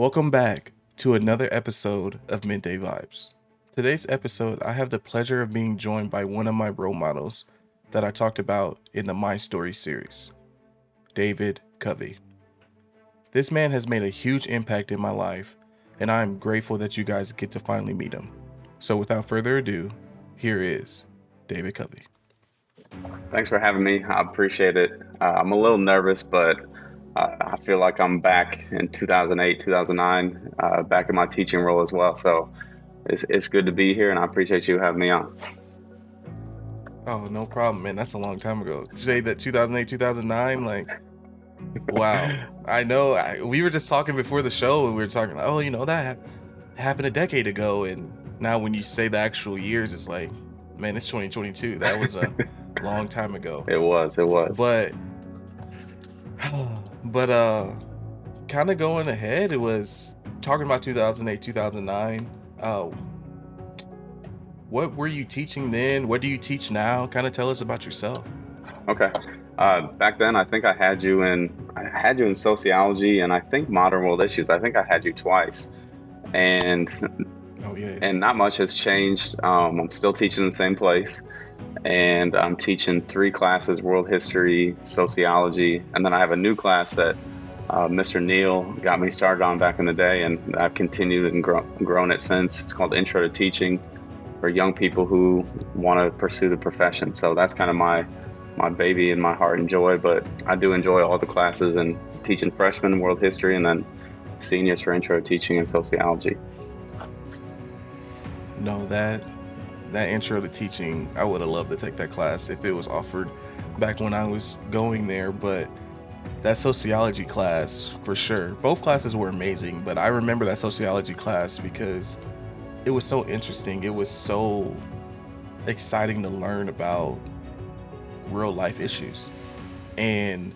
Welcome back to another episode of Midday Vibes. Today's episode, I have the pleasure of being joined by one of my role models that I talked about in the My Story series, David Covey. This man has made a huge impact in my life, and I am grateful that you guys get to finally meet him. So, without further ado, here is David Covey. Thanks for having me. I appreciate it. Uh, I'm a little nervous, but I feel like I'm back in 2008, 2009, uh, back in my teaching role as well. So it's, it's good to be here, and I appreciate you having me on. Oh, no problem, man. That's a long time ago. Today, that 2008, 2009, like, wow. I know. I, we were just talking before the show, and we were talking, like, oh, you know, that happened a decade ago. And now when you say the actual years, it's like, man, it's 2022. That was a long time ago. It was. It was. But, but, uh, kind of going ahead, it was talking about 2008, 2009. Uh, what were you teaching then? What do you teach now? Kind of tell us about yourself. Okay. Uh, back then, I think I had you in I had you in sociology and I think modern world issues. I think I had you twice, and Oh yeah. and not much has changed. Um, I'm still teaching in the same place, and I'm teaching three classes: world history, sociology, and then I have a new class that uh, Mr. Neal got me started on back in the day, and I've continued and grow, grown it since. It's called Intro to Teaching for young people who want to pursue the profession. So that's kind of my my baby and my heart and joy. But I do enjoy all the classes and teaching freshmen world history, and then seniors for Intro Teaching and sociology. No, that that intro to teaching, I would have loved to take that class if it was offered back when I was going there, but that sociology class for sure. Both classes were amazing, but I remember that sociology class because it was so interesting. It was so exciting to learn about real life issues and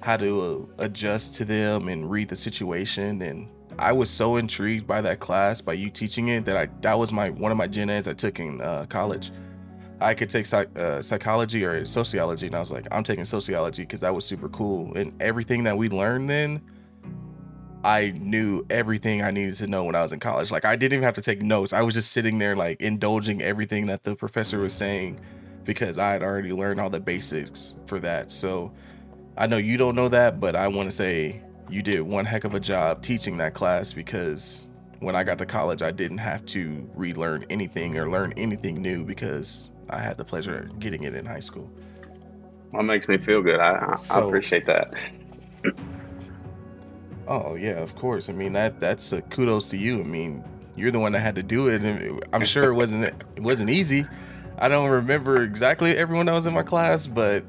how to adjust to them and read the situation and I was so intrigued by that class, by you teaching it, that I that was my one of my gen eds I took in uh, college. I could take psych, uh, psychology or sociology, and I was like, I'm taking sociology because that was super cool. And everything that we learned then, I knew everything I needed to know when I was in college. Like I didn't even have to take notes. I was just sitting there like indulging everything that the professor was saying because I had already learned all the basics for that. So I know you don't know that, but I want to say you did one heck of a job teaching that class because when I got to college, I didn't have to relearn anything or learn anything new because I had the pleasure of getting it in high school. That makes me feel good. I, I, I appreciate that. Oh yeah, of course. I mean that that's a kudos to you. I mean you're the one that had to do it, and I'm sure it wasn't it wasn't easy. I don't remember exactly everyone that was in my class, but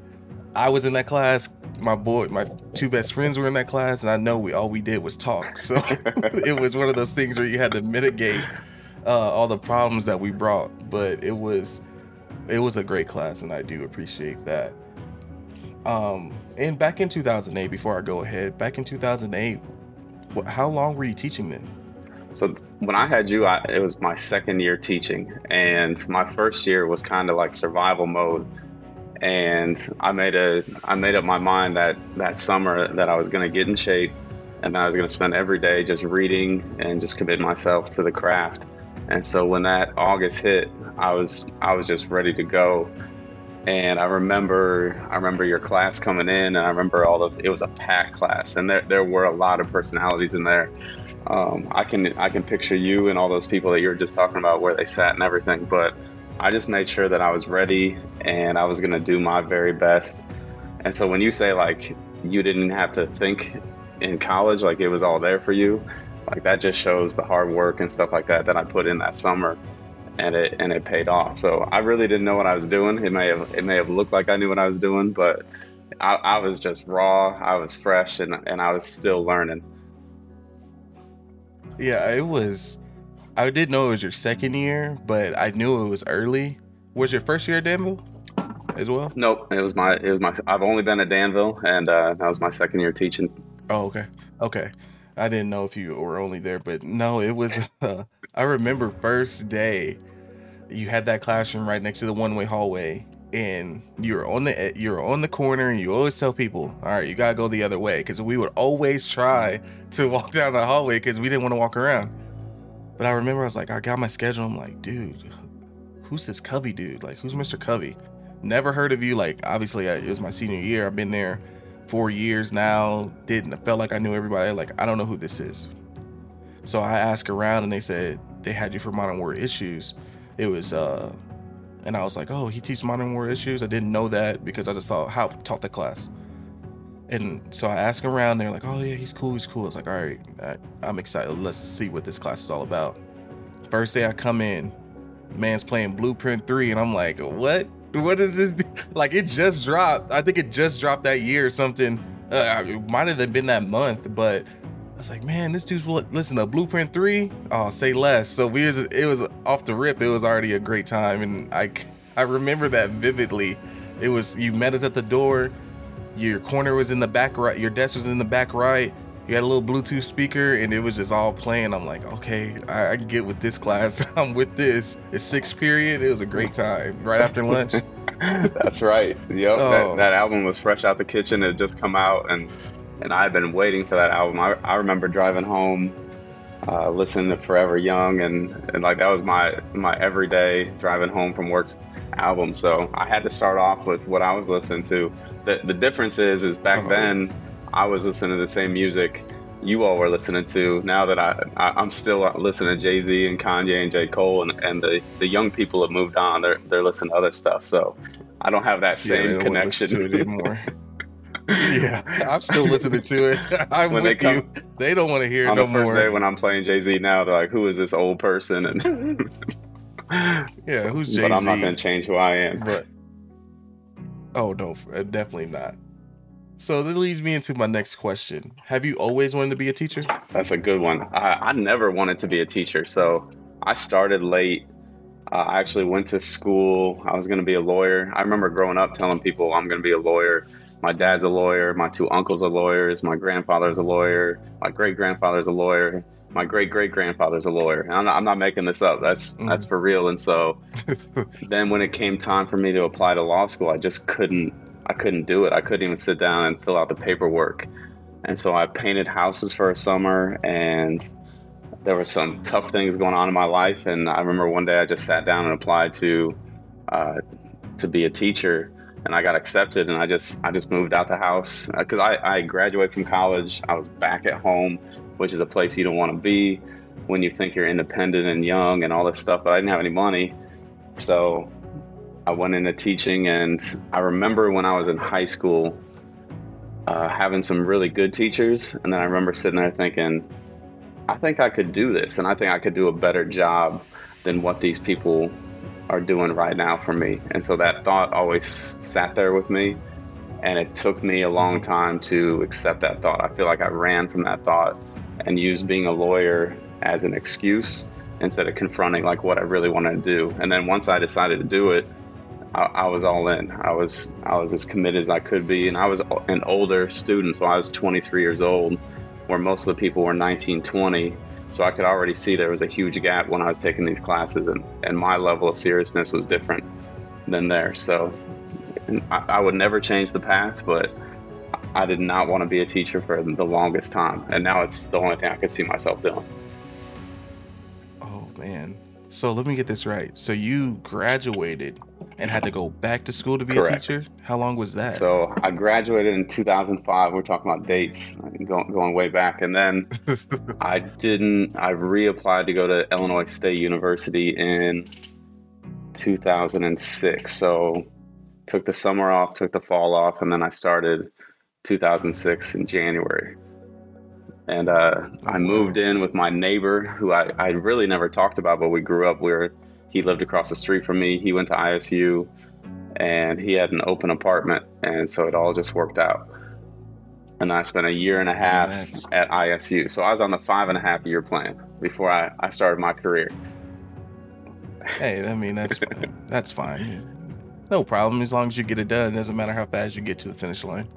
I was in that class. My boy, my two best friends were in that class, and I know we all we did was talk. So it was one of those things where you had to mitigate uh, all the problems that we brought. But it was it was a great class, and I do appreciate that. Um, and back in 2008, before I go ahead, back in 2008, wh- how long were you teaching then? So when I had you, I, it was my second year teaching, and my first year was kind of like survival mode. And I made a I made up my mind that that summer that I was going to get in shape, and I was going to spend every day just reading and just commit myself to the craft. And so when that August hit, I was I was just ready to go. And I remember I remember your class coming in, and I remember all of it was a packed class, and there there were a lot of personalities in there. Um, I can I can picture you and all those people that you were just talking about where they sat and everything. But I just made sure that I was ready and I was gonna do my very best. And so when you say like you didn't have to think in college, like it was all there for you, like that just shows the hard work and stuff like that that I put in that summer, and it and it paid off. So I really didn't know what I was doing. It may have it may have looked like I knew what I was doing, but I, I was just raw. I was fresh and and I was still learning. Yeah, it was. I did know it was your second year, but I knew it was early. Was your first year at Danville as well? Nope, it was my it was my. I've only been at Danville, and uh, that was my second year teaching. Oh, okay, okay. I didn't know if you were only there, but no, it was. Uh, I remember first day, you had that classroom right next to the one-way hallway, and you're on the you're on the corner and you always tell people all right you gotta go the other way because we would always try to walk down the hallway because we didn't want to walk around but i remember i was like i got my schedule i'm like dude who's this covey dude like who's mr covey never heard of you like obviously it was my senior year i've been there four years now didn't felt like i knew everybody like i don't know who this is so i asked around and they said they had you for modern war issues it was uh and I was like, oh, he teaches modern war issues. I didn't know that because I just thought how taught the class. And so I ask around. They're like, oh yeah, he's cool. He's cool. I was like, all right, I'm excited. Let's see what this class is all about. First day I come in, man's playing Blueprint Three, and I'm like, what? What is this? Like it just dropped. I think it just dropped that year or something. Uh, it might have been that month, but I was like, man, this dude's listen to Blueprint Three. Oh, say less. So we was it was off the rip. It was already a great time, and I I remember that vividly. It was you met us at the door. Your corner was in the back right. Your desk was in the back right. You had a little Bluetooth speaker, and it was just all playing. I'm like, okay, I, I can get with this class. I'm with this. It's sixth period. It was a great time. Right after lunch. That's right. Yep. Oh. That, that album was fresh out the kitchen. It just come out, and and I've been waiting for that album. I, I remember driving home, uh, listening to Forever Young, and, and like that was my my everyday driving home from work album. So I had to start off with what I was listening to. The the difference is is back uh-huh. then I was listening to the same music you all were listening to. Now that I, I am still listening to Jay Z and Kanye and J Cole, and, and the the young people have moved on. They're they're listening to other stuff. So I don't have that same yeah, connection anymore. Yeah, I'm still listening to it. I'm when with they come, you. They don't want to hear it on no the first more. day when I'm playing Jay Z now. They're like, "Who is this old person?" And yeah, who's Jay Z? But I'm not gonna change who I am. But oh no, uh, definitely not. So that leads me into my next question. Have you always wanted to be a teacher? That's a good one. I, I never wanted to be a teacher, so I started late. Uh, I actually went to school. I was going to be a lawyer. I remember growing up telling people I'm going to be a lawyer my dad's a lawyer, my two uncles are lawyers, my grandfather's a lawyer, my great grandfather's a lawyer, my great great grandfather's a lawyer. And I'm not, I'm not making this up. That's mm. that's for real. And so then when it came time for me to apply to law school, I just couldn't I couldn't do it. I couldn't even sit down and fill out the paperwork. And so I painted houses for a summer and there were some tough things going on in my life. And I remember one day I just sat down and applied to uh, to be a teacher and I got accepted and I just I just moved out the house because uh, I, I graduated from college. I was back at home which is a place you don't want to be when you think you're independent and young and all this stuff but I didn't have any money. So I went into teaching and I remember when I was in high school uh, having some really good teachers and then I remember sitting there thinking I think I could do this and I think I could do a better job than what these people are doing right now for me. And so that thought always sat there with me. And it took me a long time to accept that thought. I feel like I ran from that thought and used being a lawyer as an excuse instead of confronting like what I really wanted to do. And then once I decided to do it, I, I, was all in. I was I was as committed as I could be, and I was an older student, so I was 23 years old, where most of the people were 19, 20. So I could already see there was a huge gap when I was taking these classes, and, and my level of seriousness was different than theirs. So I, I would never change the path, but I did not want to be a teacher for the longest time. And now it's the only thing I could see myself doing. Oh, man. So let me get this right. So you graduated and had to go back to school to be Correct. a teacher? How long was that? So I graduated in 2005. We're talking about dates going, going way back. And then I didn't, I reapplied to go to Illinois State University in 2006. So took the summer off, took the fall off, and then I started 2006 in January. And uh, I moved in with my neighbor, who I, I really never talked about, but we grew up. We were he lived across the street from me. He went to ISU and he had an open apartment. And so it all just worked out. And I spent a year and a half at ISU. So I was on the five and a half year plan before I, I started my career. Hey, I mean, that's fine. that's fine. No problem. As long as you get it done, it doesn't matter how fast you get to the finish line.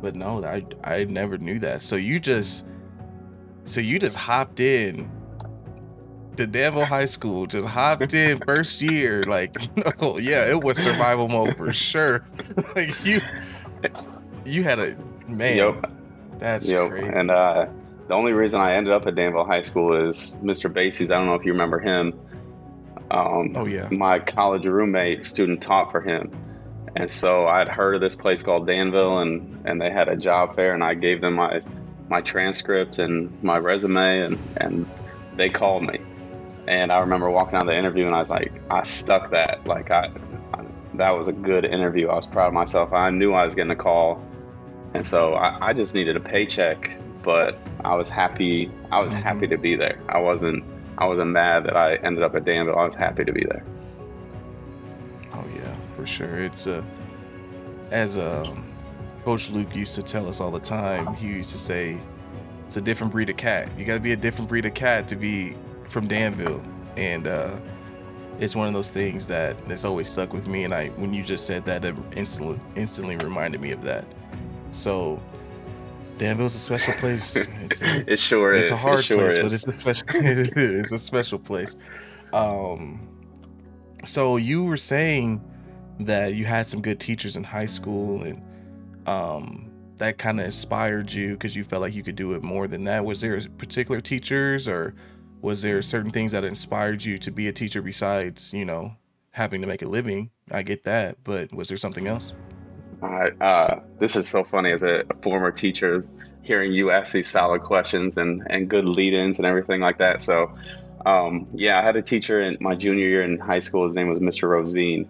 But no, I, I never knew that. So you just, so you just hopped in the Danville High School, just hopped in first year. Like, no, yeah, it was survival mode for sure. like you, you had a man. Yep. That's yep. crazy. And uh, the only reason I ended up at Danville High School is Mr. Basie's. I don't know if you remember him. Um, oh yeah. My college roommate student taught for him, and so I'd heard of this place called Danville, and and they had a job fair, and I gave them my my transcript and my resume, and and they called me, and I remember walking out of the interview, and I was like, I stuck that, like I, I that was a good interview. I was proud of myself. I knew I was getting a call, and so I, I just needed a paycheck, but I was happy. I was mm-hmm. happy to be there. I wasn't. I wasn't mad that I ended up at Danville. I was happy to be there. Oh yeah, for sure. It's a as a um, Coach Luke used to tell us all the time, he used to say, it's a different breed of cat. You got to be a different breed of cat to be from Danville. And uh, it's one of those things that has always stuck with me. And I, when you just said that, it instantly, instantly reminded me of that. So Danville's a special place. A, it sure it's is. It's a hard sure place, is. but it's a special. it's a special place. Um, so you were saying that you had some good teachers in high school and um, that kind of inspired you because you felt like you could do it more than that? Was there particular teachers or was there certain things that inspired you to be a teacher besides, you know, having to make a living? I get that, but was there something else? Uh, uh, this is so funny as a, former teacher hearing you ask these solid questions and, and good lead-ins and everything like that. So, um, yeah, I had a teacher in my junior year in high school. His name was Mr. Rosine,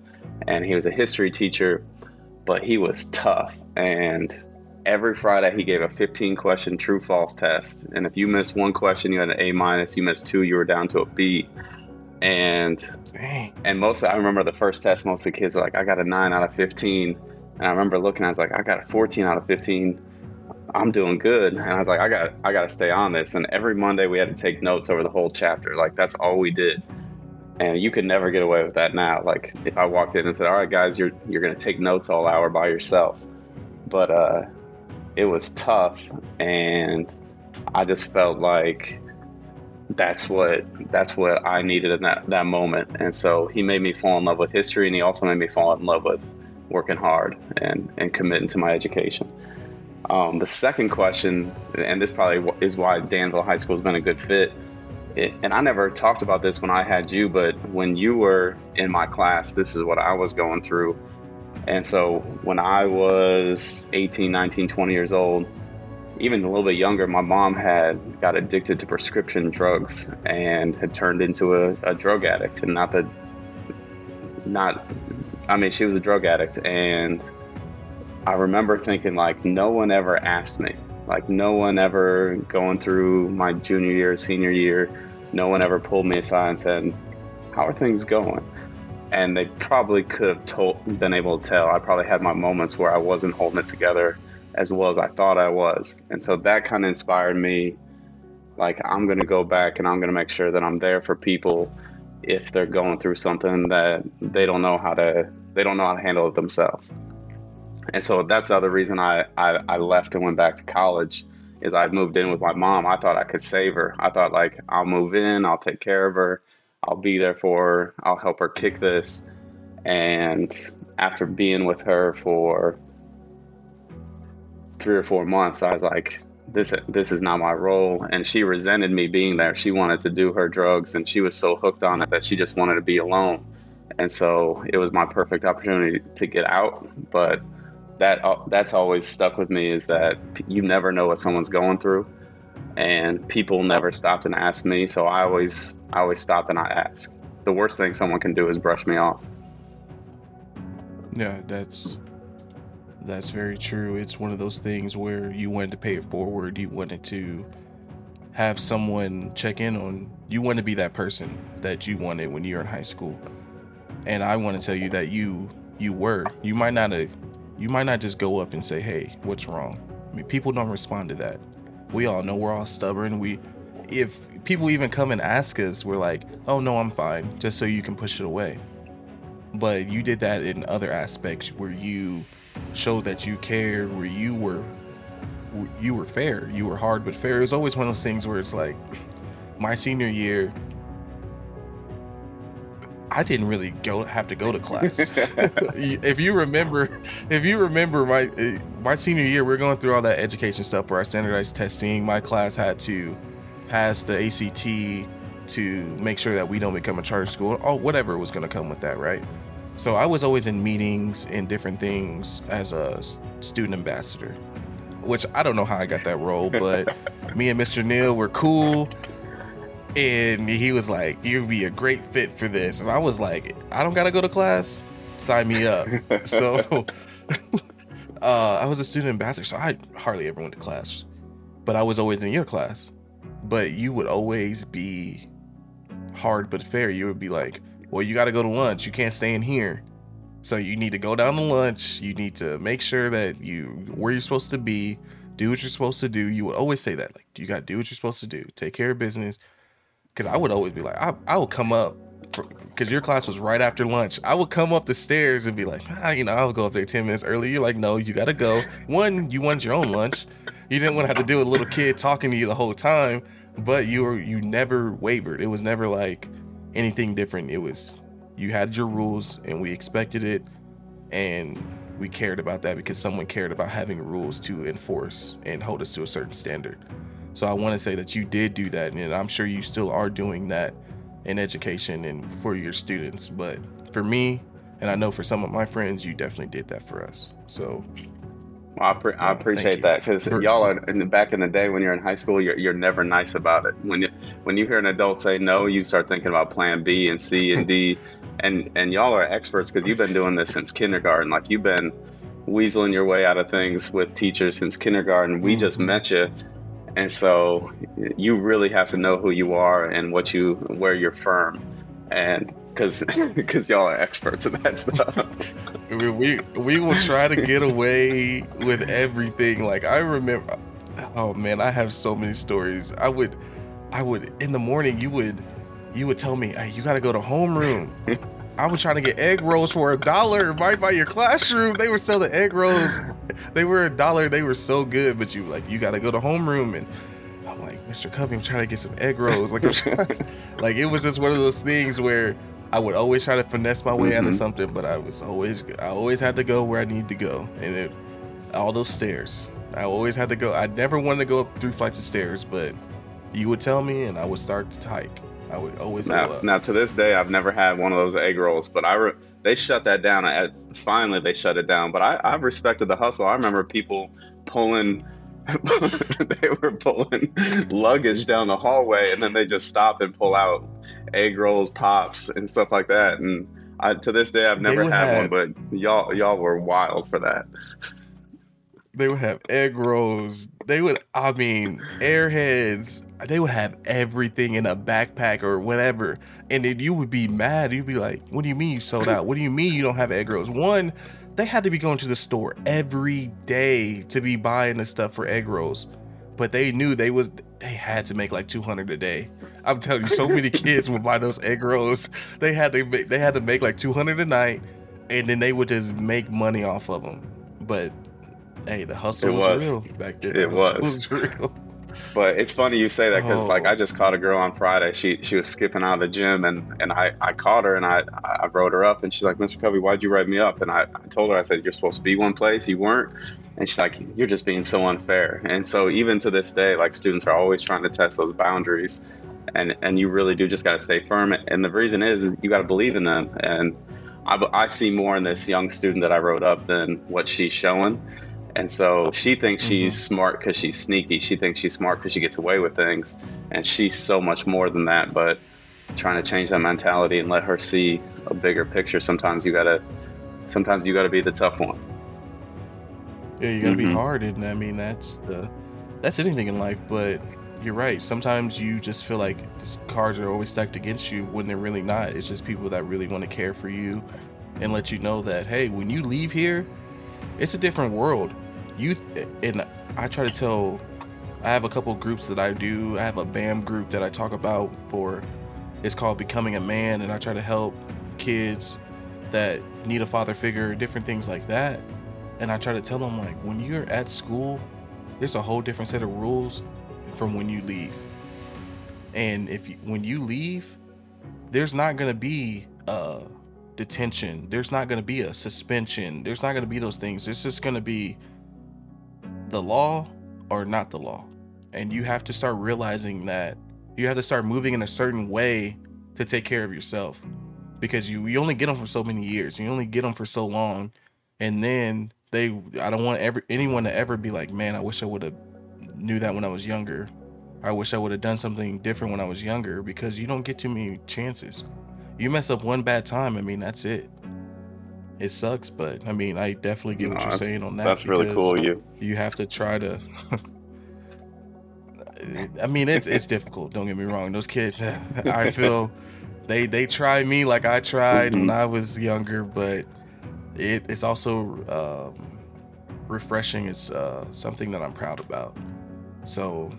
and he was a history teacher but he was tough. And every Friday he gave a 15 question true false test. And if you missed one question, you had an A minus. You missed two, you were down to a B. And Dang. and most I remember the first test, most of the kids were like, I got a nine out of 15. And I remember looking, I was like, I got a 14 out of 15. I'm doing good. And I was like, I got I got to stay on this. And every Monday we had to take notes over the whole chapter. Like that's all we did and you could never get away with that now. Like if I walked in and said, "All right, guys, you're you're gonna take notes all hour by yourself," but uh, it was tough, and I just felt like that's what that's what I needed in that that moment. And so he made me fall in love with history, and he also made me fall in love with working hard and and committing to my education. Um, the second question, and this probably is why Danville High School has been a good fit it, and I never talked about this when I had you, but when you were in my class, this is what I was going through. And so when I was 18, 19, 20 years old, even a little bit younger, my mom had got addicted to prescription drugs and had turned into a, a drug addict. And not that, not, I mean, she was a drug addict. And I remember thinking, like, no one ever asked me. Like, no one ever going through my junior year, senior year, no one ever pulled me aside and said, "How are things going?" And they probably could have told, been able to tell. I probably had my moments where I wasn't holding it together as well as I thought I was, and so that kind of inspired me. Like I'm to go back and I'm to make sure that I'm there for people if they're going through something that they don't know how to they don't know how to handle it themselves. And so that's the other reason I, I, I left and went back to college is I moved in with my mom. I thought I could save her. I thought like I'll move in, I'll take care of her, I'll be there for her, I'll help her kick this. And after being with her for three or four months, I was like, this this is not my role. And she resented me being there. She wanted to do her drugs and she was so hooked on it that she just wanted to be alone. And so it was my perfect opportunity to get out. But that that's always stuck with me is that you never know what someone's going through, and people never stopped and asked me. So I always I always stop and I ask. The worst thing someone can do is brush me off. Yeah, that's that's very true. It's one of those things where you wanted to pay it forward. You wanted to have someone check in on you want to be that person that you wanted when you were in high school. And I want to tell you that you you were. You might not have you might not just go up and say, "Hey, what's wrong?" I mean, people don't respond to that. We all know we're all stubborn. We, if people even come and ask us, we're like, "Oh no, I'm fine," just so you can push it away. But you did that in other aspects where you showed that you cared, where you were, you were fair, you were hard but fair. It was always one of those things where it's like, my senior year, I didn't really go have to go to class. if you remember, if you remember my my senior year, we are going through all that education stuff for our standardized testing. My class had to pass the ACT to make sure that we don't become a charter school or whatever was going to come with that, right? So I was always in meetings and different things as a student ambassador, which I don't know how I got that role, but me and Mr. Neal were cool and he was like, "You'd be a great fit for this," and I was like, "I don't gotta go to class. Sign me up." so, uh, I was a student ambassador, so I hardly ever went to class, but I was always in your class. But you would always be hard but fair. You would be like, "Well, you got to go to lunch. You can't stay in here." So you need to go down to lunch. You need to make sure that you where you're supposed to be, do what you're supposed to do. You would always say that, like, you got to do what you're supposed to do. Take care of business because I would always be like, I, I would come up because your class was right after lunch. I would come up the stairs and be like, ah, you know, I'll go up there 10 minutes early. You're like, no, you got to go. One, you wanted your own lunch. You didn't want to have to deal with a little kid talking to you the whole time, but you were, you never wavered. It was never like anything different. It was, you had your rules and we expected it. And we cared about that because someone cared about having rules to enforce and hold us to a certain standard. So I want to say that you did do that, and I'm sure you still are doing that in education and for your students. But for me, and I know for some of my friends, you definitely did that for us. So well, I, pre- I, appreciate that because y'all are in the, back in the day when you're in high school, you're, you're never nice about it. When you when you hear an adult say no, you start thinking about Plan B and C and D, and and y'all are experts because you've been doing this since kindergarten. Like you've been weaseling your way out of things with teachers since kindergarten. We just mm-hmm. met you and so you really have to know who you are and what you where you're firm. And because because y'all are experts at that stuff. We we will try to get away with everything. Like i remember oh man i have so many stories. I would i would in the morning you would you would tell me hey you got to go to homeroom I was trying to get egg rolls for a dollar right by your classroom. They were selling egg rolls. They were a dollar. They were so good, but you like you got to go to homeroom and I'm like, Mr. Covey, I'm trying to get some egg rolls. Like, trying, like it was just one of those things where I would always try to finesse my way mm-hmm. out of mm-hmm. something, but I was always I always had to go where I need to go, and it, all those stairs. I always had to go. I never wanted to go up three flights of stairs, but you would tell me, and I would start to hike. I would always now, now to this day I've never had one of those egg rolls, but I re- they shut that down. At, finally they shut it down, but I I've respected the hustle. I remember people pulling. they were pulling luggage down the hallway, and then they just stop and pull out egg rolls, pops, and stuff like that. And I, to this day, I've never had have, one, but y'all y'all were wild for that. They would have egg rolls. They would, I mean, airheads, they would have everything in a backpack or whatever. And then you would be mad. You'd be like, what do you mean you sold out? What do you mean you don't have egg rolls? One, they had to be going to the store every day to be buying the stuff for egg rolls. But they knew they was they had to make like 200 a day. I'm telling you, so many kids would buy those egg rolls. They had to make, they had to make like 200 a night, and then they would just make money off of them. But hey, the hustle was, was, real back then. It was. was real. But it's funny you say that because oh. like I just caught a girl on Friday. She she was skipping out of the gym and and I I caught her and I I wrote her up and she's like, Mr. Covey, why'd you write me up? And I, I told her I said you're supposed to be one place, you weren't. And she's like, you're just being so unfair. And so even to this day, like students are always trying to test those boundaries, and and you really do just got to stay firm. And the reason is you got to believe in them. And I, I see more in this young student that I wrote up than what she's showing. And so she thinks mm-hmm. she's smart because she's sneaky. She thinks she's smart because she gets away with things. And she's so much more than that. But trying to change that mentality and let her see a bigger picture, sometimes you gotta sometimes you gotta be the tough one. Yeah, you gotta mm-hmm. be hard and I mean that's the that's anything in life, but you're right. Sometimes you just feel like the cards are always stacked against you when they're really not. It's just people that really want to care for you and let you know that hey, when you leave here, it's a different world youth and I try to tell I have a couple groups that I do. I have a BAM group that I talk about for it's called Becoming a Man and I try to help kids that need a father figure, different things like that. And I try to tell them like when you're at school, there's a whole different set of rules from when you leave. And if you, when you leave, there's not going to be uh detention. There's not going to be a suspension. There's not going to be those things. It's just going to be the law or not the law. And you have to start realizing that you have to start moving in a certain way to take care of yourself because you, you only get them for so many years. You only get them for so long. And then they, I don't want ever anyone to ever be like, man, I wish I would have knew that when I was younger. I wish I would have done something different when I was younger because you don't get too many chances you mess up one bad time, I mean, that's it. It sucks, but I mean, I definitely get no, what you're saying on that. That's really cool. You you have to try to. I mean, it's it's difficult. Don't get me wrong. Those kids, I feel, they they try me like I tried mm-hmm. when I was younger, but it, it's also um, refreshing. It's uh, something that I'm proud about. So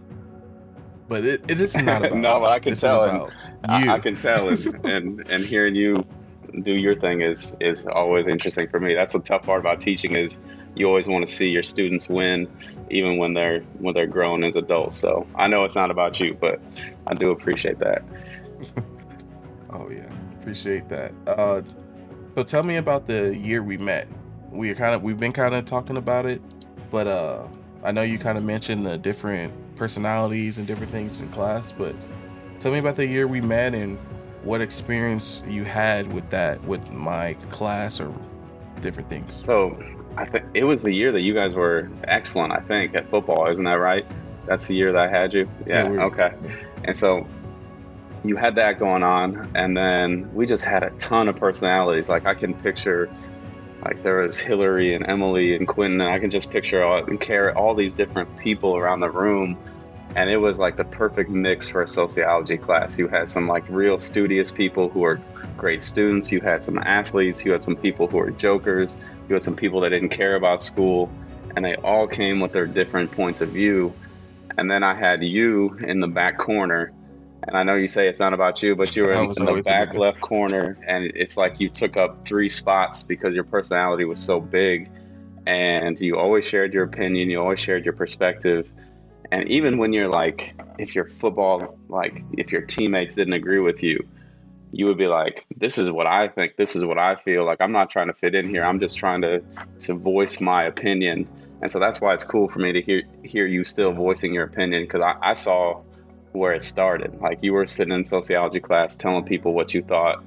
but it, it, this is not about. no, but I can tell, and I, I, can tell, and, and and hearing you do your thing is is always interesting for me. That's the tough part about teaching is you always want to see your students win, even when they're when they're grown as adults. So I know it's not about you, but I do appreciate that. oh yeah, appreciate that. Uh, so tell me about the year we met. We kind of we've been kind of talking about it, but uh, I know you kind of mentioned the different personalities and different things in class, but tell me about the year we met and what experience you had with that, with my class or different things. So I think it was the year that you guys were excellent, I think, at football. Isn't that right? That's the year that I had you? Yeah. yeah okay. And so you had that going on. And then we just had a ton of personalities. Like I can picture like there was Hillary and Emily and Quentin, and I can just picture all and carry all these different people around the room. And it was like the perfect mix for a sociology class. You had some like real studious people who are great students. You had some athletes. You had some people who are jokers. You had some people that didn't care about school. And they all came with their different points of view. And then I had you in the back corner and I know you say it's not about you, but you were in, in the back left corner, and it's like you took up three spots because your personality was so big, and you always shared your opinion, you always shared your perspective, and even when you're like, if your football, like if your teammates didn't agree with you, you would be like, "This is what I think. This is what I feel. Like I'm not trying to fit in here. I'm just trying to to voice my opinion." And so that's why it's cool for me to hear hear you still voicing your opinion because I, I saw where it started. Like you were sitting in sociology class telling people what you thought,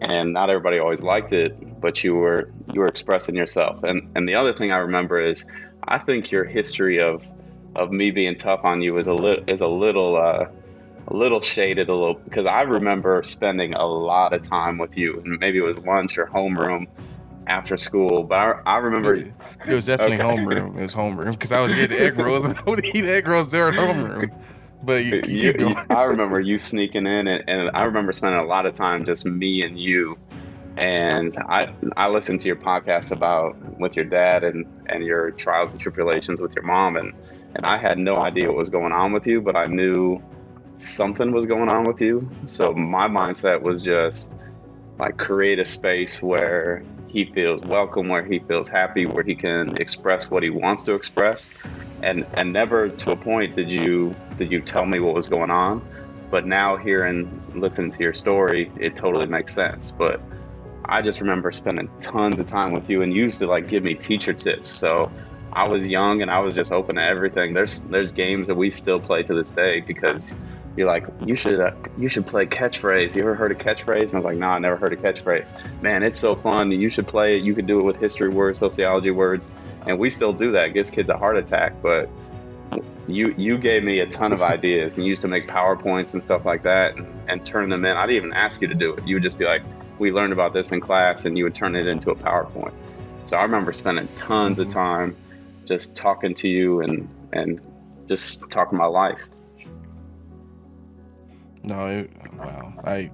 and not everybody always liked it, but you were you were expressing yourself. And and the other thing I remember is I think your history of of me being tough on you is a little is a little uh, a little shaded a little because I remember spending a lot of time with you, and maybe it was lunch or homeroom after school, but I, I remember it was definitely okay. homeroom. It was homeroom because I was getting egg rolls. And I would eat egg rolls there at homeroom. But you, you, you, I remember you sneaking in, and, and I remember spending a lot of time just me and you. And I I listened to your podcast about with your dad and, and your trials and tribulations with your mom, and and I had no idea what was going on with you, but I knew something was going on with you. So my mindset was just like create a space where he feels welcome, where he feels happy, where he can express what he wants to express. And and never to a point did you did you tell me what was going on. But now hearing listening to your story, it totally makes sense. But I just remember spending tons of time with you and you used to like give me teacher tips. So I was young and I was just open to everything. There's there's games that we still play to this day because you're like, you should uh, you should play catchphrase. You ever heard a catchphrase? And I was like, no, nah, I never heard a catchphrase. Man, it's so fun. You should play it. You could do it with history words, sociology words, and we still do that. It gives kids a heart attack, but you you gave me a ton of ideas and you used to make powerpoints and stuff like that and, and turn them in. I didn't even ask you to do it. You would just be like, we learned about this in class, and you would turn it into a PowerPoint. So I remember spending tons of time just talking to you and and just talking my life. No, it, wow. I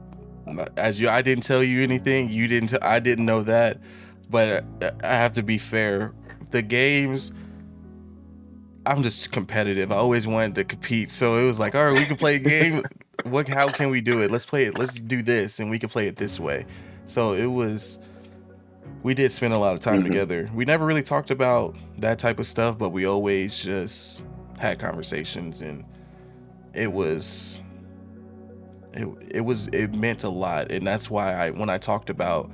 as you, I didn't tell you anything. You didn't. T- I didn't know that. But uh, I have to be fair. The games. I'm just competitive. I always wanted to compete, so it was like, all right, we can play a game. what? How can we do it? Let's play it. Let's do this, and we can play it this way. So it was. We did spend a lot of time mm-hmm. together. We never really talked about that type of stuff, but we always just had conversations, and it was it, it was it meant a lot and that's why i when i talked about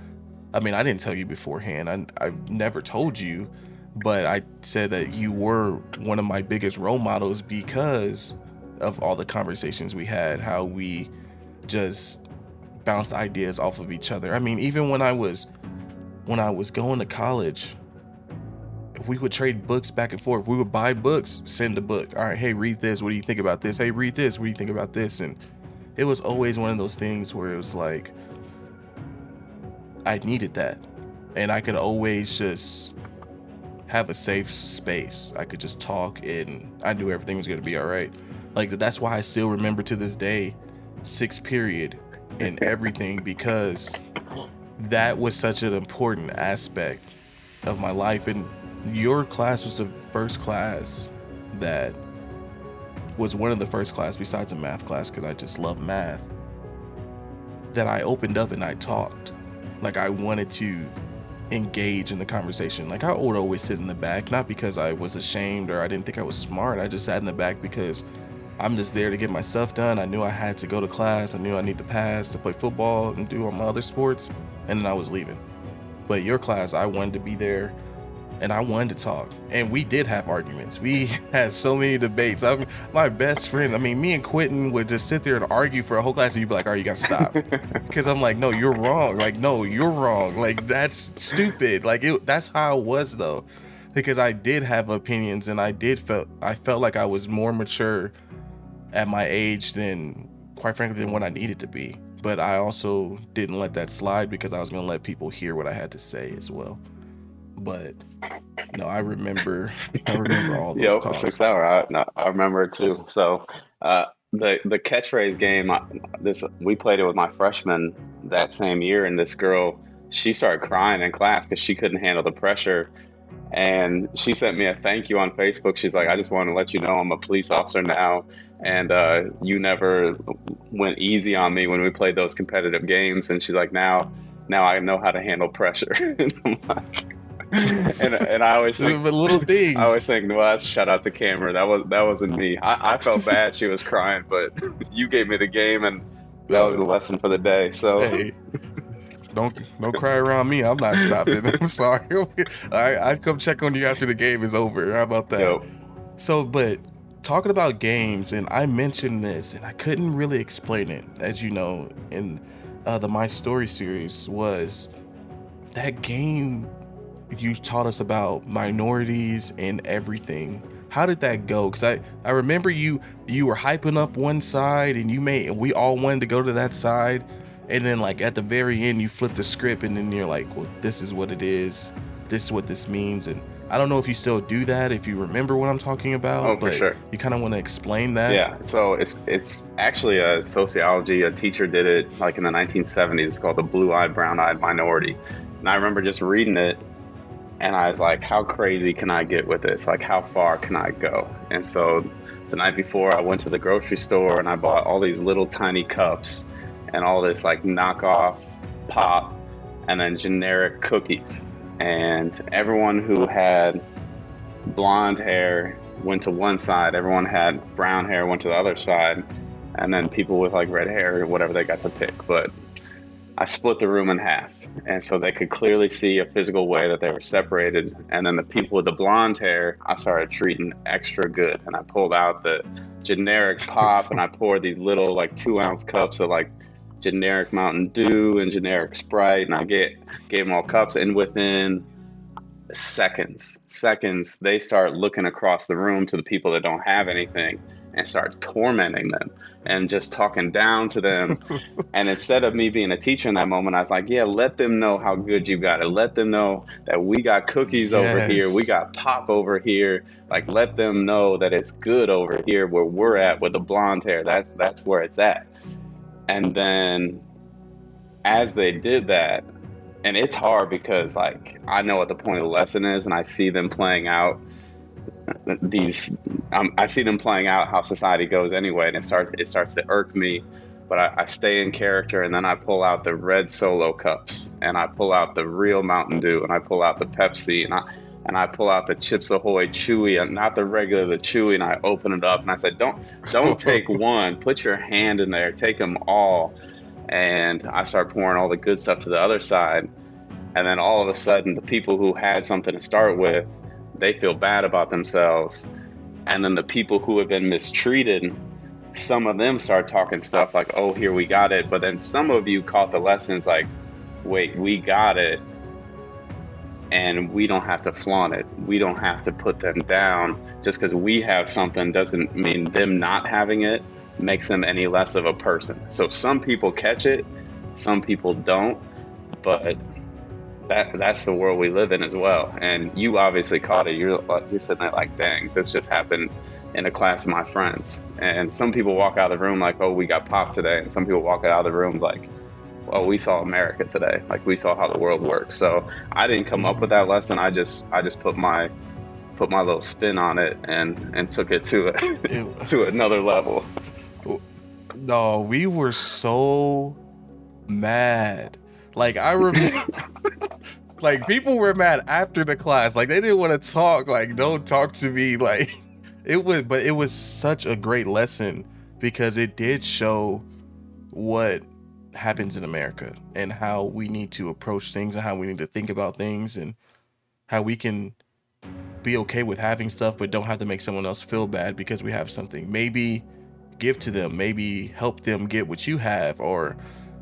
i mean i didn't tell you beforehand I, i've never told you but i said that you were one of my biggest role models because of all the conversations we had how we just bounced ideas off of each other i mean even when i was when i was going to college we would trade books back and forth we would buy books send a book all right hey read this what do you think about this hey read this what do you think about this and it was always one of those things where it was like I needed that. And I could always just have a safe space. I could just talk and I knew everything was going to be all right. Like that's why I still remember to this day sixth period and everything because that was such an important aspect of my life and your class was the first class that was one of the first class besides a math class because I just love math that I opened up and I talked. Like I wanted to engage in the conversation. Like I would always sit in the back, not because I was ashamed or I didn't think I was smart. I just sat in the back because I'm just there to get my stuff done. I knew I had to go to class. I knew I need to pass to play football and do all my other sports, and then I was leaving. But your class, I wanted to be there and I wanted to talk. And we did have arguments. We had so many debates. I'm my best friend. I mean, me and Quentin would just sit there and argue for a whole class, and you'd be like, "All right, you gotta stop," because I'm like, "No, you're wrong." Like, "No, you're wrong." Like, that's stupid. Like, it, that's how it was though, because I did have opinions, and I did felt I felt like I was more mature at my age than, quite frankly, than what I needed to be. But I also didn't let that slide because I was gonna let people hear what I had to say as well but no, I remember, I remember all those Yo, talks. six hour. I, no, I remember it too. So, uh, the the catchphrase game, this we played it with my freshman that same year, and this girl, she started crying in class because she couldn't handle the pressure, and she sent me a thank you on Facebook. She's like, I just want to let you know I'm a police officer now, and uh, you never went easy on me when we played those competitive games, and she's like, now now I know how to handle pressure. and, and I always think little things. I always think, well, that's shout out to Cameron. That was that wasn't me. I, I felt bad. she was crying, but you gave me the game, and that was a lesson for the day. So. Hey, don't don't cry around me. I'm not stopping. I'm sorry. I I'd come check on you after the game is over. How about that? Yep. So, but talking about games, and I mentioned this, and I couldn't really explain it, as you know, in uh, the My Story series was that game you taught us about minorities and everything. How did that go? Because I, I remember you you were hyping up one side and you made we all wanted to go to that side, and then like at the very end you flip the script and then you're like, well, this is what it is, this is what this means, and I don't know if you still do that, if you remember what I'm talking about. Oh, for sure. You kind of want to explain that. Yeah. So it's it's actually a sociology. A teacher did it like in the 1970s. It's called the blue-eyed, brown-eyed minority. And I remember just reading it and I was like, how crazy can I get with this? Like, how far can I go? And so the night before, I went to the grocery store and I bought all these little tiny cups and all this like knockoff pop and then generic cookies. And everyone who had blonde hair went to one side, everyone had brown hair went to the other side, and then people with like red hair, or whatever they got to pick. But I split the room in half. And so they could clearly see a physical way that they were separated. And then the people with the blonde hair, I started treating extra good. And I pulled out the generic pop and I poured these little like two ounce cups of like generic Mountain Dew and generic Sprite. And I get, gave them all cups. And within seconds, seconds, they start looking across the room to the people that don't have anything and start tormenting them and just talking down to them. and instead of me being a teacher in that moment, I was like, yeah, let them know how good you got it. Let them know that we got cookies yes. over here, we got pop over here. Like, let them know that it's good over here where we're at with the blonde hair. That's that's where it's at. And then as they did that, and it's hard because like I know what the point of the lesson is, and I see them playing out these um, I see them playing out how society goes anyway, and it starts it starts to irk me. But I, I, stay in character, and then I pull out the red Solo cups, and I pull out the real Mountain Dew, and I pull out the Pepsi, and I and I pull out the Chips Ahoy Chewy, uh, not the regular, the Chewy, and I open it up and I said, "Don't, don't take one. Put your hand in there. Take them all." And I start pouring all the good stuff to the other side, and then all of a sudden, the people who had something to start with, they feel bad about themselves, and then the people who have been mistreated. Some of them start talking stuff like, oh, here we got it. But then some of you caught the lessons like, wait, we got it and we don't have to flaunt it. We don't have to put them down. Just because we have something doesn't mean them not having it makes them any less of a person. So some people catch it, some people don't, but that that's the world we live in as well. And you obviously caught it. You're you're sitting there like, dang, this just happened in a class of my friends. And some people walk out of the room like, oh, we got popped today, and some people walk out of the room like well, we saw America today. Like we saw how the world works. So I didn't come up with that lesson. I just I just put my put my little spin on it and and took it to a, to another level. No, we were so mad. Like I remember like people were mad after the class. Like they didn't want to talk. Like don't talk to me. Like it was but it was such a great lesson because it did show what happens in America and how we need to approach things and how we need to think about things and how we can be okay with having stuff but don't have to make someone else feel bad because we have something. Maybe give to them, maybe help them get what you have or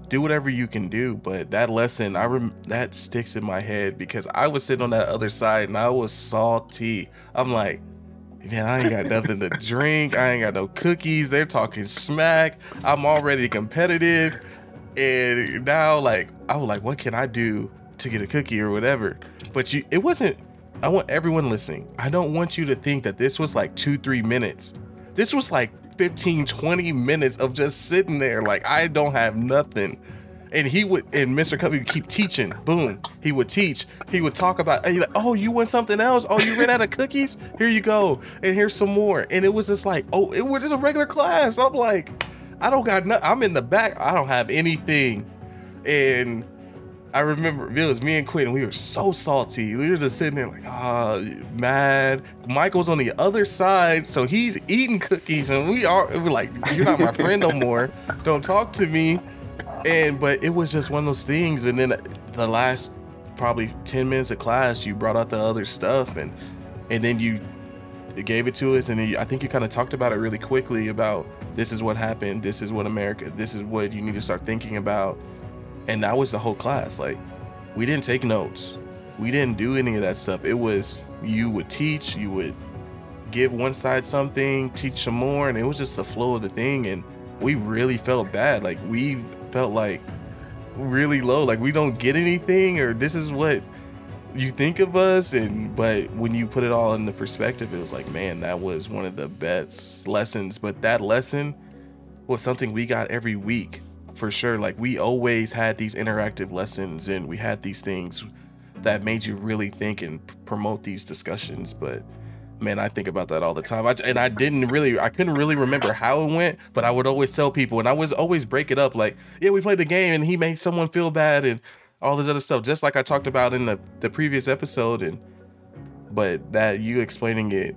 do whatever you can do, but that lesson I rem- that sticks in my head because I was sitting on that other side and I was salty. I'm like, man, I ain't got nothing to drink. I ain't got no cookies. They're talking smack. I'm already competitive. And now, like, I was like, what can I do to get a cookie or whatever? But you, it wasn't. I want everyone listening. I don't want you to think that this was like two, three minutes. This was like 15, 20 minutes of just sitting there. Like, I don't have nothing. And he would, and Mr. Covey would keep teaching. Boom. He would teach. He would talk about, like, oh, you want something else? Oh, you ran out of cookies? Here you go. And here's some more. And it was just like, oh, it was just a regular class. I'm like, I don't got nothing. I'm in the back. I don't have anything. And I remember it was me and Quinn. We were so salty. We were just sitting there like, ah, oh, mad. Michael's on the other side, so he's eating cookies, and we are we're like, you're not my friend no more. Don't talk to me. And but it was just one of those things. And then the last probably ten minutes of class, you brought out the other stuff, and and then you gave it to us, and I think you kind of talked about it really quickly about this is what happened this is what america this is what you need to start thinking about. And that was the whole class like we didn't take notes. We didn't do any of that stuff. It was you would teach you would give one side something teach some more and it was just the flow of the thing and we really felt bad. Like we felt like really low. Like we don't get anything or this is what you think of us and but when you put it all in the perspective it was like man that was one of the best lessons. But that lesson was something we got every week for sure. Like we always had these interactive lessons and we had these things that made you really think and promote these discussions. But man i think about that all the time. I, and i didn't really i couldn't really remember how it went but i would always tell people and i was always break it up like yeah we played the game and he made someone feel bad and all this other stuff, just like I talked about in the, the previous episode. And but that you explaining it,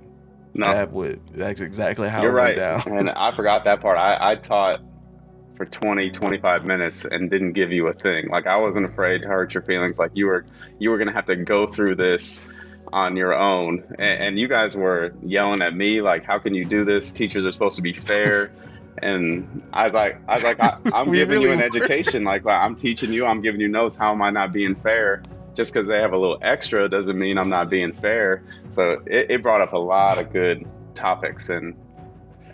no. that would that's exactly how you're right. and I forgot that part. I, I taught for 20 25 minutes and didn't give you a thing like i wasn't afraid to hurt your feelings like you were you were gonna have to go through this on your own and, and, you guys were yelling at me like how can you do this teachers are supposed to be fair and I was like, I was like, I, am giving really you an were. education. Like, like, I'm teaching you. I'm giving you notes. How am I not being fair? Just because they have a little extra doesn't mean I'm not being fair. So it, it brought up a lot of good topics, and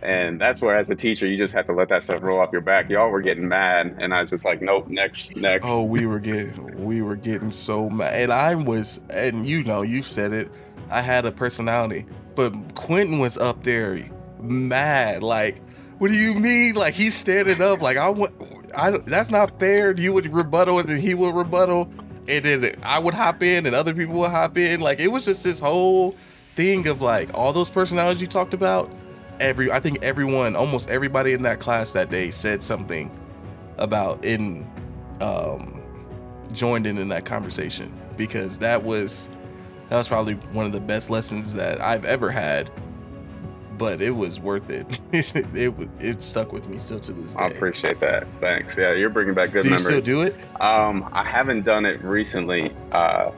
and that's where, as a teacher, you just have to let that stuff roll off your back. Y'all were getting mad, and I was just like, nope, next, next. Oh, we were getting, we were getting so mad, and I was, and you know, you said it. I had a personality, but Quentin was up there mad, like what do you mean? Like he's standing up. Like I want. I that's not fair. You would rebuttal and then he would rebuttal, and then I would hop in and other people would hop in. Like it was just this whole thing of like all those personalities you talked about. Every I think everyone, almost everybody in that class that day said something about in um joined in in that conversation because that was that was probably one of the best lessons that I've ever had. But it was worth it. it, it it stuck with me still to this day. I appreciate that. Thanks. Yeah, you're bringing back good do memories. you still do it? Um, I haven't done it recently. Uh,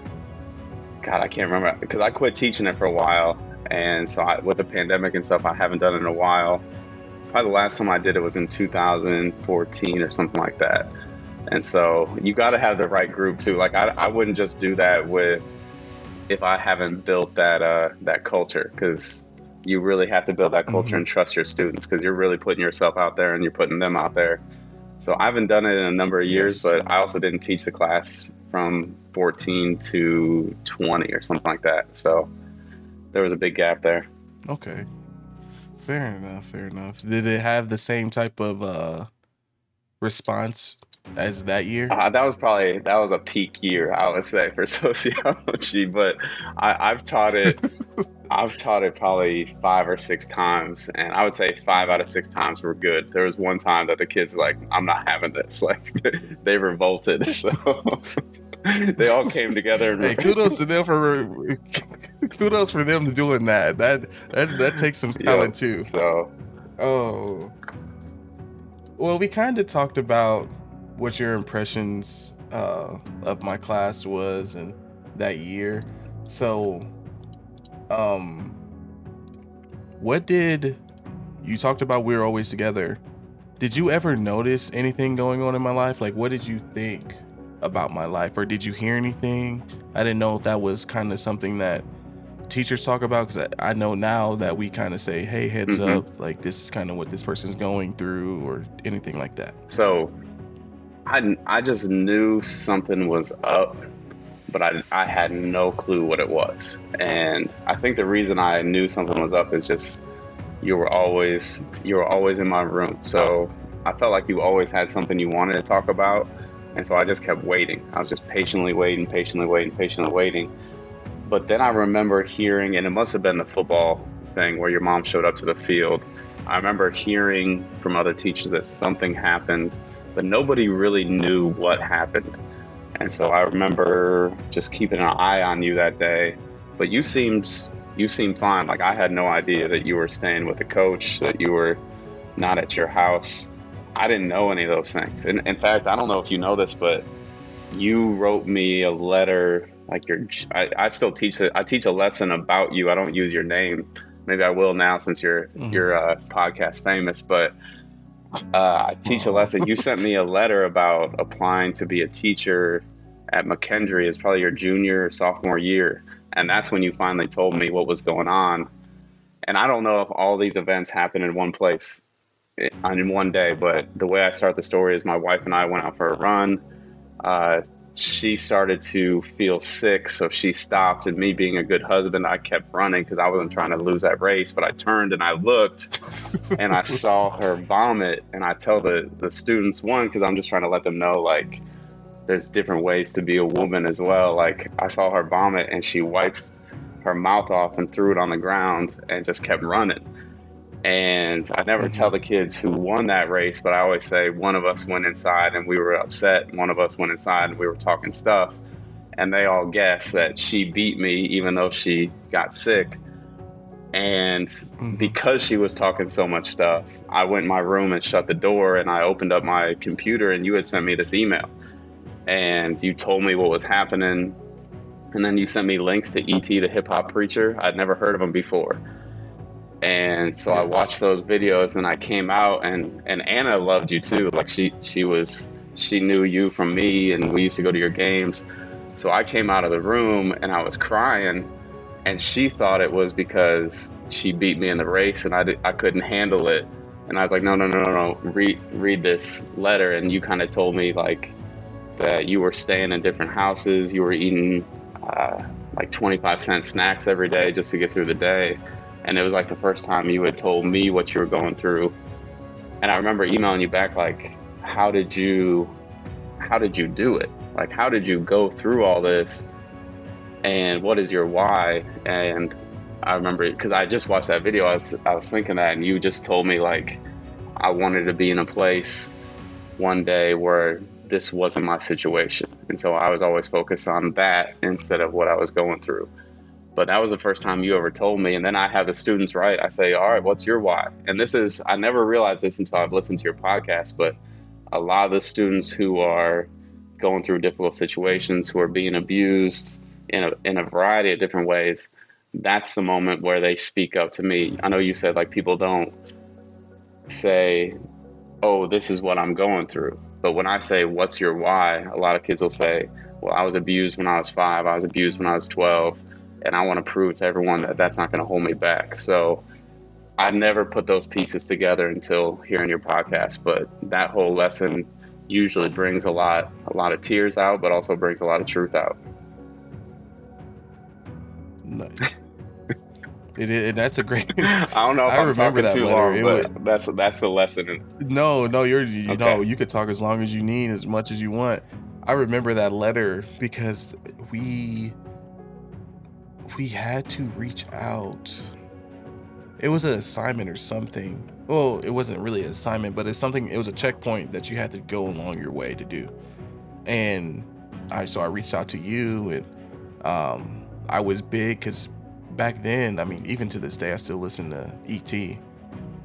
God, I can't remember because I quit teaching it for a while, and so I, with the pandemic and stuff, I haven't done it in a while. Probably the last time I did it was in 2014 or something like that. And so you got to have the right group too. Like I, I wouldn't just do that with if I haven't built that uh, that culture because you really have to build that culture mm-hmm. and trust your students because you're really putting yourself out there and you're putting them out there. So I haven't done it in a number of years, yes. but I also didn't teach the class from 14 to 20 or something like that. So there was a big gap there. Okay. Fair enough. Fair enough. Did it have the same type of uh, response as that year? Uh, that was probably that was a peak year, I would say, for sociology. But I, have taught it. I've taught it probably five or six times, and I would say five out of six times were good. There was one time that the kids were like, "I'm not having this." Like they revolted. So they all came together. And hey, kudos to them for kudos for them doing that. That that that takes some talent too. So, oh, well, we kind of talked about what your impressions uh, of my class was and that year. So, um, what did you talked about? We were always together. Did you ever notice anything going on in my life? Like, what did you think about my life, or did you hear anything? I didn't know if that was kind of something that teachers talk about because I, I, know now that we kind of say, "Hey, heads mm-hmm. up!" Like this is kind of what this person's going through, or anything like that. So I, I just knew something was up, but I, I had no clue what it was. And I think the reason I knew something was up is just you were always you were always in my room. So I felt like you always had something you wanted to talk about. And so I just kept waiting. I was just patiently waiting, patiently waiting, patiently waiting. But then I remember hearing, and it must have been the football thing where your mom showed up to the field. I remember hearing from other teachers that something happened but nobody really knew what happened. And so I remember just keeping an eye on you that day. But you seemed you seemed fine. Like I had no idea that you were staying with a coach, that you were not at your house. I didn't know any of those things. And in fact, I don't know if you know this, but you wrote me a letter. Like your, I, I still teach. I teach a lesson about you. I don't use your name. Maybe I will now since your mm-hmm. your uh, podcast famous. But uh, I teach a lesson. You sent me a letter about applying to be a teacher at McKendree. It's probably your junior or sophomore year. And that's when you finally told me what was going on. And I don't know if all these events happen in one place eh, in one day, but the way I start the story is my wife and I went out for a run. Uh, she started to feel sick, so she stopped. And me being a good husband, I kept running because I wasn't trying to lose that race. But I turned and I looked, and I saw her vomit. And I tell the the students one because I'm just trying to let them know like there's different ways to be a woman as well. Like I saw her vomit, and she wiped her mouth off and threw it on the ground and just kept running. And I never mm-hmm. tell the kids who won that race, but I always say one of us went inside and we were upset. One of us went inside and we were talking stuff. And they all guessed that she beat me, even though she got sick. And mm-hmm. because she was talking so much stuff, I went in my room and shut the door and I opened up my computer and you had sent me this email. And you told me what was happening. And then you sent me links to E.T., the hip hop preacher. I'd never heard of him before and so I watched those videos and I came out and and Anna loved you too. Like she she was she knew you from me and we used to go to your games. So I came out of the room and I was crying and she thought it was because she beat me in the race and I, did, I couldn't handle it. And I was like no no no no no read read this letter. And you kind of told me like that you were staying in different houses. You were eating uh, like 25 cent snacks every day just to get through the day and it was like the first time you had told me what you were going through. And i remember emailing you back like how did you how did you do it? Like how did you go through all this? And what is your why? And i remember because i just watched that video i was i was thinking that and you just told me like i wanted to be in a place one day where this wasn't my situation. And so i was always focused on that instead of what i was going through but that was the first time you ever told me. And then I have the students write. I say, all right, what's your why? And this is, I never realized this until I've listened to your podcast, but a lot of the students who are going through difficult situations, who are being abused in a, in a variety of different ways, that's the moment where they speak up to me. I know you said like people don't say, oh, this is what I'm going through. But when I say, what's your why? A lot of kids will say, well, I was abused when I was five, I was abused when I was 12 and I want to prove to everyone that that's not going to hold me back. So I never put those pieces together until hearing your podcast, but that whole lesson usually brings a lot a lot of tears out, but also brings a lot of truth out. Nice. It, it, that's a great. I don't know if I am remember talking too letter. long, but was, that's that's the lesson. No, no, you're you okay. know you could talk as long as you need, as much as you want. I remember that letter because we we had to reach out. It was an assignment or something. Well, it wasn't really an assignment, but it's something. It was a checkpoint that you had to go along your way to do. And I so I reached out to you, and um, I was big because back then, I mean, even to this day, I still listen to ET.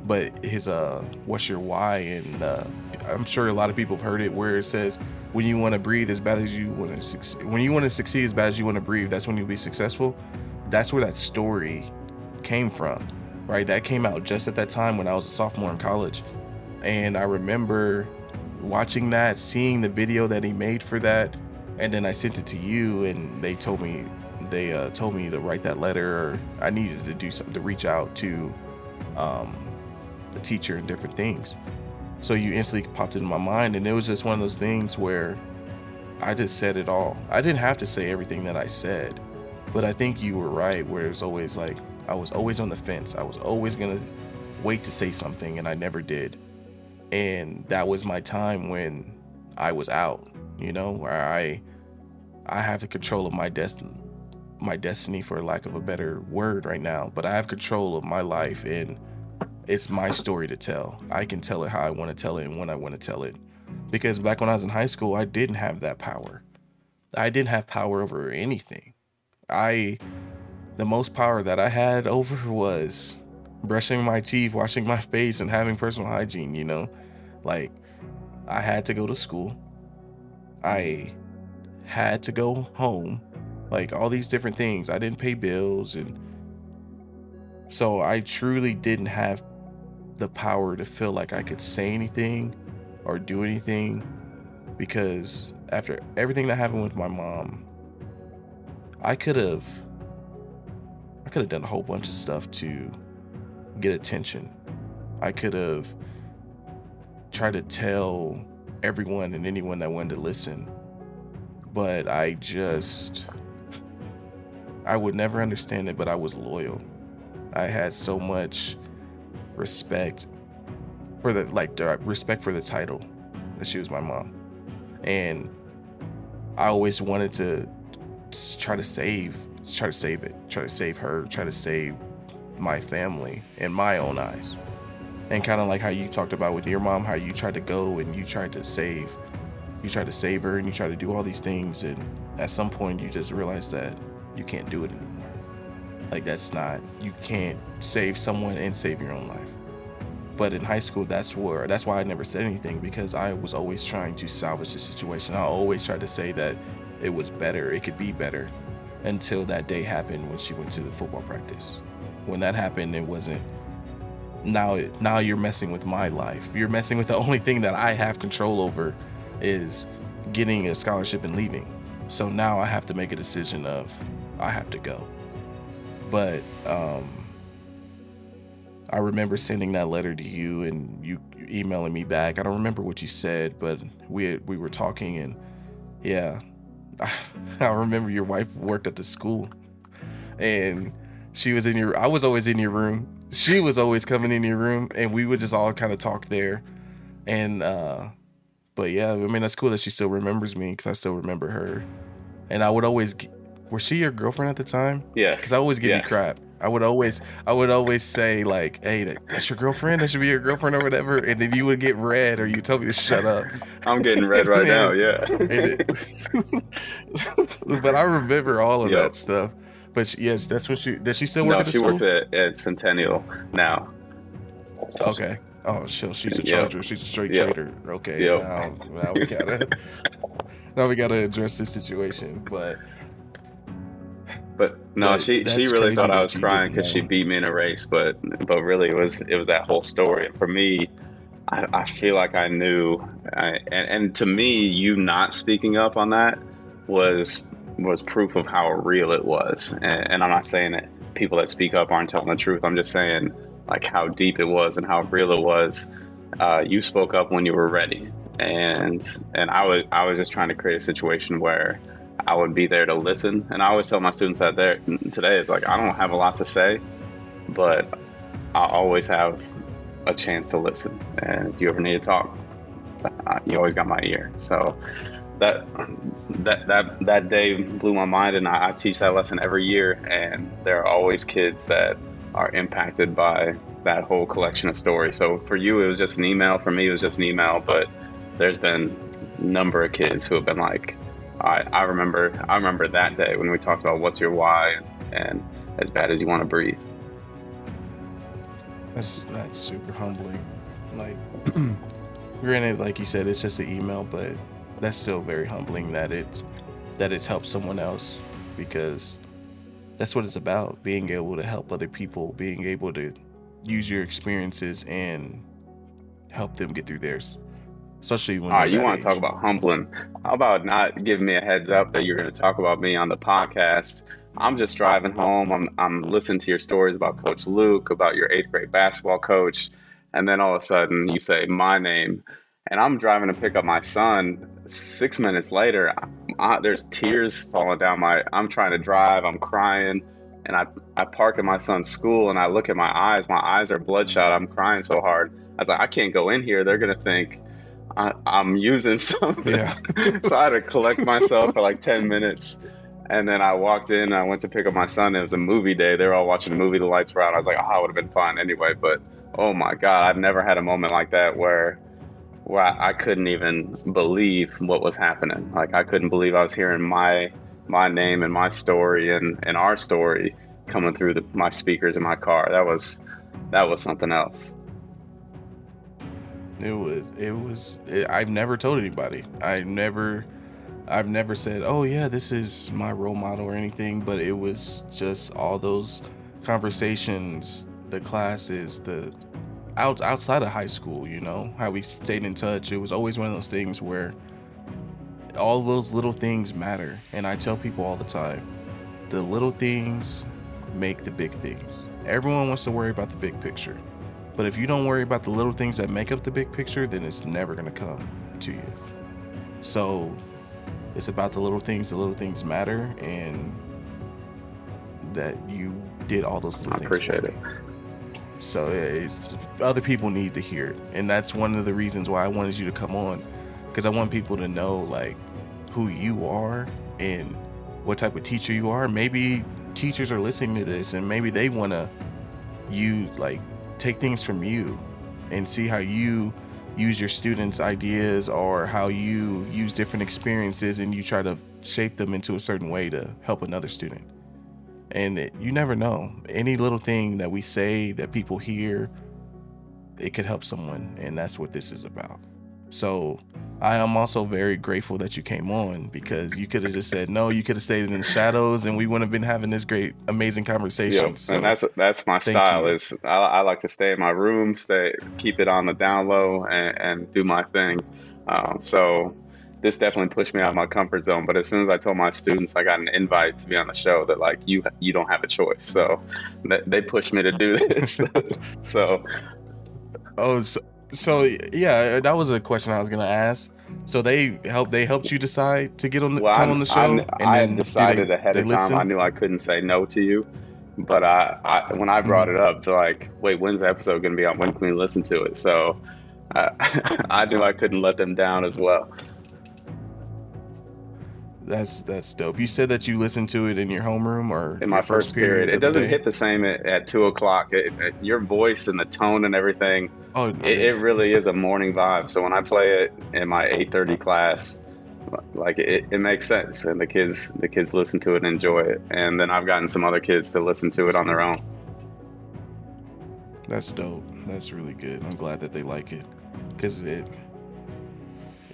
But his uh, "What's Your Why?" and uh, I'm sure a lot of people have heard it, where it says, "When you want to breathe as bad as you want to succeed, when you want to succeed as bad as you want to breathe, that's when you'll be successful." that's where that story came from, right? That came out just at that time when I was a sophomore in college. And I remember watching that, seeing the video that he made for that, and then I sent it to you, and they told me they uh, told me to write that letter. Or I needed to do something to reach out to um, the teacher and different things. So you instantly popped into my mind, and it was just one of those things where I just said it all. I didn't have to say everything that I said, but I think you were right, where it's always like I was always on the fence. I was always gonna wait to say something, and I never did. And that was my time when I was out, you know, where I I have the control of my destiny my destiny for lack of a better word right now, but I have control of my life and it's my story to tell. I can tell it how I want to tell it and when I want to tell it. Because back when I was in high school, I didn't have that power. I didn't have power over anything. I the most power that I had over was brushing my teeth, washing my face, and having personal hygiene, you know? Like, I had to go to school. I had to go home. Like, all these different things. I didn't pay bills. And so I truly didn't have the power to feel like I could say anything or do anything because after everything that happened with my mom, I could have I could have done a whole bunch of stuff to get attention. I could have tried to tell everyone and anyone that wanted to listen. But I just I would never understand it, but I was loyal. I had so much respect for the like the respect for the title that she was my mom. And I always wanted to try to save try to save it try to save her try to save my family in my own eyes. And kind of like how you talked about with your mom how you tried to go and you tried to save you tried to save her and you tried to do all these things. And at some point you just realize that you can't do it anymore like that's not you can't save someone and save your own life but in high school that's where that's why i never said anything because i was always trying to salvage the situation i always tried to say that it was better, it could be better until that day happened when she went to the football practice. When that happened, it wasn't now now you're messing with my life. You're messing with the only thing that I have control over is getting a scholarship and leaving. So now I have to make a decision of I have to go. But um I remember sending that letter to you and you emailing me back. I don't remember what you said, but we had, we were talking and yeah, I remember your wife worked at the school and she was in your I was always in your room. She was always coming in your room and we would just all kind of talk there. And uh but yeah, I mean that's cool that she still remembers me cuz I still remember her. And I would always was she your girlfriend at the time? Yes. Cuz I always give yes. you crap. I would always I would always say like, "Hey, that, that's your girlfriend. That should be your girlfriend or whatever." And then you would get red, or you tell me to shut up. I'm getting red right now. Yeah. but I remember all of yep. that stuff. But she, yes, that's what she. Does she still work no, at the she school? works at, at Centennial now. So Okay. Oh, she, she's a Yep. charger. She's a straight Yep. traitor. Okay. Yep. Now, now we gotta. now we gotta address this situation. But But no, That- she she really thought I was crying because she beat me in a race, but but really it was it was that whole story. And for me, I, I feel like I knew, I, and and to me, you not speaking up on that was was proof of how real it was. And, and I'm not saying that people that speak up aren't telling the truth. I'm just saying like how deep it was and how real it was. Uh, you spoke up when you were ready, and and I was I was just trying to create a situation where I would be there to listen. And I always tell my students that there today is like I don't have a lot to say, but I always have a chance to listen. And if you ever need to talk, you always got my ear. So that that that that day blew my mind, and I, I teach that lesson every year. And there are always kids that are impacted by that whole collection of stories. So for you, it was just an email. For me, it was just an email. But there's been a number of kids who have been like, I, I remember I remember that day when we talked about what's your why and as bad as you want to breathe. that's that's super humbling. Like, granted, like you said, it's just an email, but that's still very humbling that it's that it's helped someone else because that's what it's about being able to help other people being able to use your experiences and help them get through theirs especially when All right, they're you want to talk about humbling? How about not giving me a heads up that you're going to talk about me on the podcast? I'm just driving home. I'm I'm listening to your stories about Coach Luke, about your eighth grade basketball coach, and then all of a sudden you say my name, and I'm driving to pick up my son. Six minutes later, I, there's tears falling down my. I'm trying to drive. I'm crying, and I I park at my son's school, and I look at my eyes. My eyes are bloodshot. I'm crying so hard. I was like, I can't go in here. They're gonna think I, I'm using something. yeah so I had to collect myself for like 10 minutes. And then I walked in, I went to pick up my son. It was a movie day. They were all watching a movie. The lights were out. I was like, oh, it would have been fine anyway. But oh my God, I've never had a moment like that where where I, I couldn't even believe what was happening. Like I couldn't believe I was hearing my my name and my story and, and our story coming through the, my speakers in my car. That was that was something else. It was it was it, i've never told anybody. I never i've never said oh yeah this is my role model or anything but it was just all those conversations the classes the out outside of high school you know how we stayed in touch. It was always one of those things where all those little things matter and i tell people all the time the little things make the big things. Everyone wants to worry about the big picture but if you don't worry about the little things that make up the big picture then it's never going to come to you so it's about the little things the little things matter and that you did all those little things. I things appreciate it. So it's, other people need to hear it, and that's one of the reasons why I wanted you to come on, because I want people to know like who you are and what type of teacher you are. Maybe teachers are listening to this, and maybe they want to you like take things from you and see how you use your students' ideas or how you use different experiences and you try to shape them into a certain way to help another student. And it, you never know. Any little thing that we say that people hear it could help someone and that's what this is about so i am also very grateful that you came on because you could have just said no you could have stayed in the shadows and we wouldn't have been having this great amazing conversation Yep, so and that's that's my style. you. Is I, I like to stay in my room, stay keep it on the down low, and, and do my thing. Um, so this definitely pushed me out of my comfort zone. But as soon as I told my students I got an invite to be on the show, that like you you don't have a choice. So they, they pushed me to do this. so oh so, so yeah that was a question i was gonna ask so they helped they helped you decide to get on the well, come I, on the show I, and I had decided they- ahead of time. listen? I knew I couldn't say no to you. But I, I when I brought Mm-hmm. it up, they're like, "Wait, when's the episode going to be on? When can we listen to it?" So uh, I knew I couldn't let them down as well. That's that's dope. You said that you listened to it in your homeroom or in my your first period. of It doesn't day? hit the same at, at two o'clock. It, it- your voice and the tone and everything, Oh, it, it really is a morning vibe. So when I play it in my eight thirty class, like it, it makes sense and the kids the kids listen to it and enjoy it and then i've gotten some other kids to listen to it on their own that's dope that's really good i'm glad that they like it because it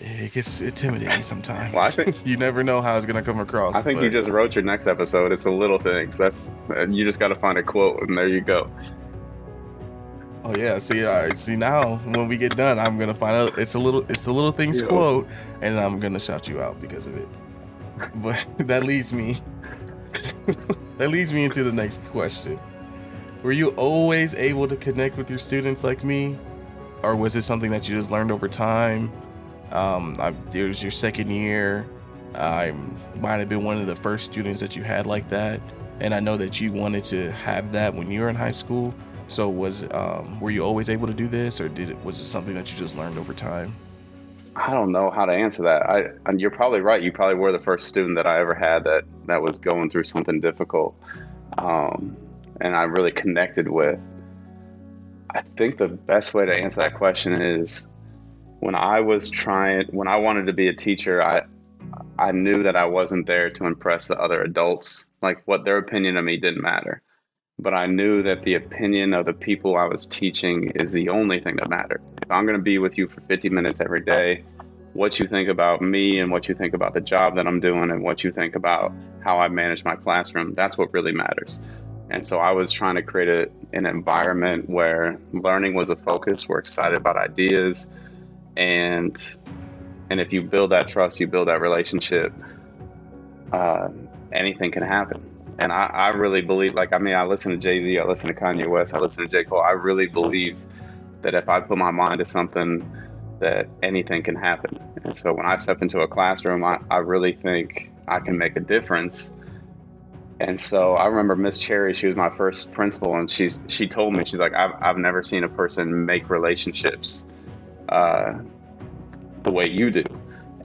it gets intimidating sometimes well, I think, you never know how it's going to come across i think but... you just wrote your next episode it's the little things that's you just got to find a quote and there you go Oh yeah, see, all right, see now when we get done, I'm gonna find out it's a little, it's the little things yeah. quote, and I'm gonna shout you out because of it. But that leads me, that leads me into the next question. Were you always able to connect with your students like me, or was it something that you just learned over time? Um, I, it was your second year. I might have been one of the first students that you had like that, and I know that you wanted to have that when you were in high school. So was um, were you always able to do this, or did it was it something that you just learned over time? I don't know how to answer that. I and you're probably right. You probably were the first student that I ever had that that was going through something difficult, um, and I really connected with. I think the best way to answer that question is when I was trying when I wanted to be a teacher, I I knew that I wasn't there to impress the other adults. Like what their opinion of me didn't matter but I knew that the opinion of the people I was teaching is the only thing that mattered. If I'm going to be with you for 50 minutes every day, what you think about me and what you think about the job that I'm doing and what you think about how I manage my classroom, that's what really matters. And so I was trying to create a, an environment where learning was a focus. We're excited about ideas, and and if you build that trust, you build that relationship. Uh, anything can happen. And I, I really believe, like, I mean, I listen to Jay Z, I listen to Kanye West, I listen to J. Cole. I really believe that if I put my mind to something, that anything can happen. And so when I step into a classroom, I, I really think I can make a difference. And so I remember Miss Cherry, she was my first principal, and she's she told me, she's like, I've, I've never seen a person make relationships uh, the way you do.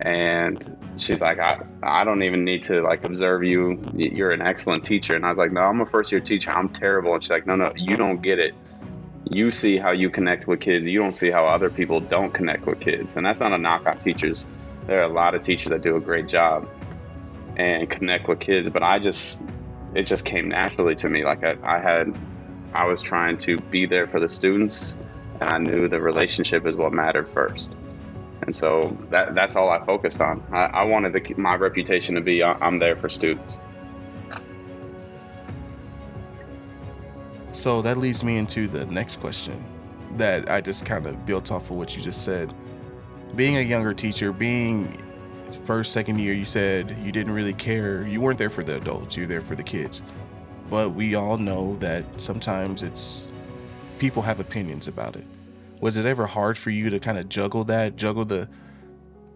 And she's like, I, I don't even need to like observe you. You're an excellent teacher. And I was like, no, I'm a first year teacher. I'm terrible. And she's like, no, no, you don't get it. You see how you connect with kids. You don't see how other people don't connect with kids. And that's not a knock on teachers. There are a lot of teachers that do a great job and connect with kids. But I just, it just came naturally to me. Like I, I had, I was trying to be there for the students I knew the relationship is what mattered first and so that that's all I focused on. I, I wanted the, my reputation to be uh, I'm there for students. So that leads me into the next question that I just kind of built off of what you just said. Being a younger teacher, being first, second year, you said you didn't really care. You weren't there for the adults, you're there for the kids. But we all know that sometimes it's people have opinions about it. Was it ever hard for you to kind of juggle that juggle the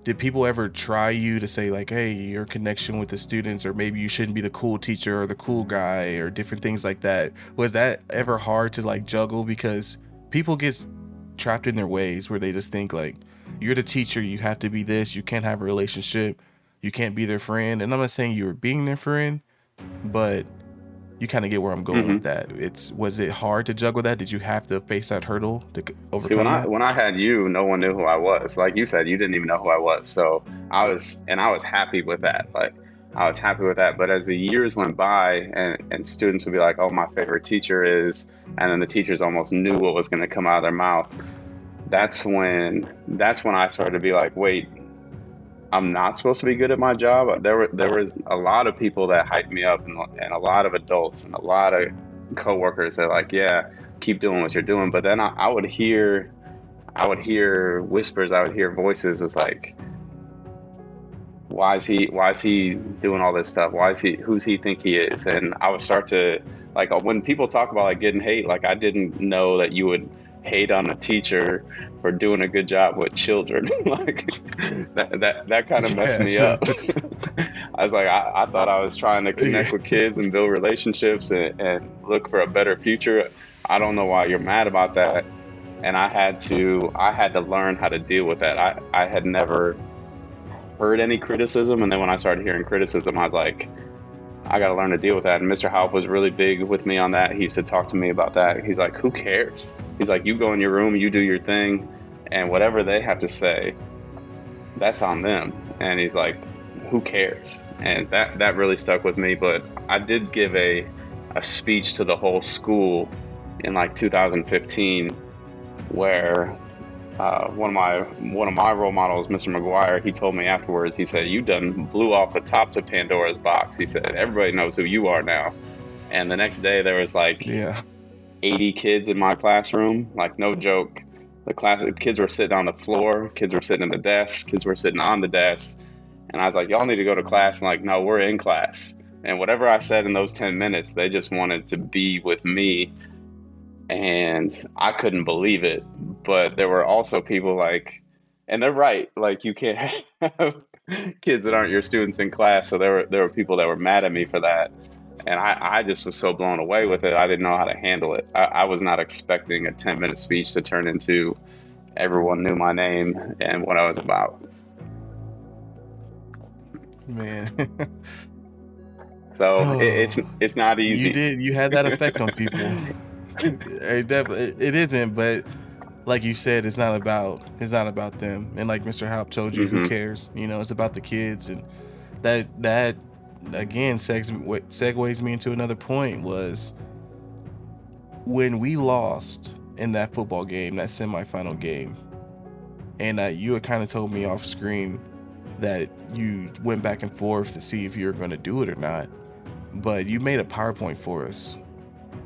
did people ever try you to say like hey your connection with the students or maybe you shouldn't be the cool teacher or the cool guy or different things like that? Was that ever hard to like juggle? Because people get trapped in their ways where they just think like you're the teacher you have to be this you can't have a relationship you can't be their friend. And i'm not saying you were being their friend but you kind of get where I'm going mm-hmm. with that. It's was it hard to juggle that? Did you have to face that hurdle to overcome See, when that? I when I had you, no one knew who I was. Like you said, you didn't even know who I was. So I was, and I was happy with that. Like I was happy with that. But as the years went by, and and students would be like, "Oh, my favorite teacher is," and then the teachers almost knew what was going to come out of their mouth. That's when that's when I started to be like, "Wait, I'm not supposed to be good at my job. There were there was a lot of people that hyped me up, and, and a lot of adults and a lot of coworkers that like, yeah, keep doing what you're doing. But then I, I would hear, I would hear whispers. I would hear voices. It's like, why is he why is he doing all this stuff? Why is he who's he think he is? And I would start to like uh, when people talk about like getting hate, like I didn't know that you would hate on a teacher for doing a good job with children. like that, that, that kind of messed yeah, me so. up. I was like, I, I, thought I was trying to connect with kids and build relationships and, and look for a better future. I don't know why you're mad about that. And I had to, I had to learn how to deal with that. I, I had never heard any criticism. And then when I started hearing criticism, I was like, I got to learn to deal with that. And Mr. Halp was really big with me on that. He used to talk to me about that. He's like, who cares? He's like, you go in your room, you do your thing, and whatever they have to say, that's on them. And he's like, who cares? And that that really stuck with me. But I did give a a speech to the whole school in like 2015 where uh, one of my one of my role models, Mr. McGuire, he told me afterwards. He said, "You done blew off the top to Pandora's box." He said, "Everybody knows who you are now." And the next day, there was like Yeah. 80 kids in my classroom. Like no joke, the class kids were sitting on the floor, kids were sitting in the desk, kids were sitting on the desk, and I was like, "Y'all need to go to class." And like, no, we're in class. And whatever I said in those 10 minutes, they just wanted to be with me and I couldn't believe it. But there were also people like, and they're right. Like you can't have kids that aren't your students in class. So there were there were people that were mad at me for that, and I I just was so blown away with it. I didn't know how to handle it. I, I was not expecting a ten minute speech to turn into everyone knew my name and what I was about. Man. So oh. it, it's it's not easy. you did you had that effect on people. it, definitely, it isn't, but like you said, it's not about it's not about them. And like Mr. Haupt told you, who Mhm. cares? You know, it's about the kids, and that that again segs, segues me into another point was when we lost in that football game, that semifinal game, and uh, you had kind of told me off screen that you went back and forth to see if you were going to do it or not, but you made a PowerPoint for us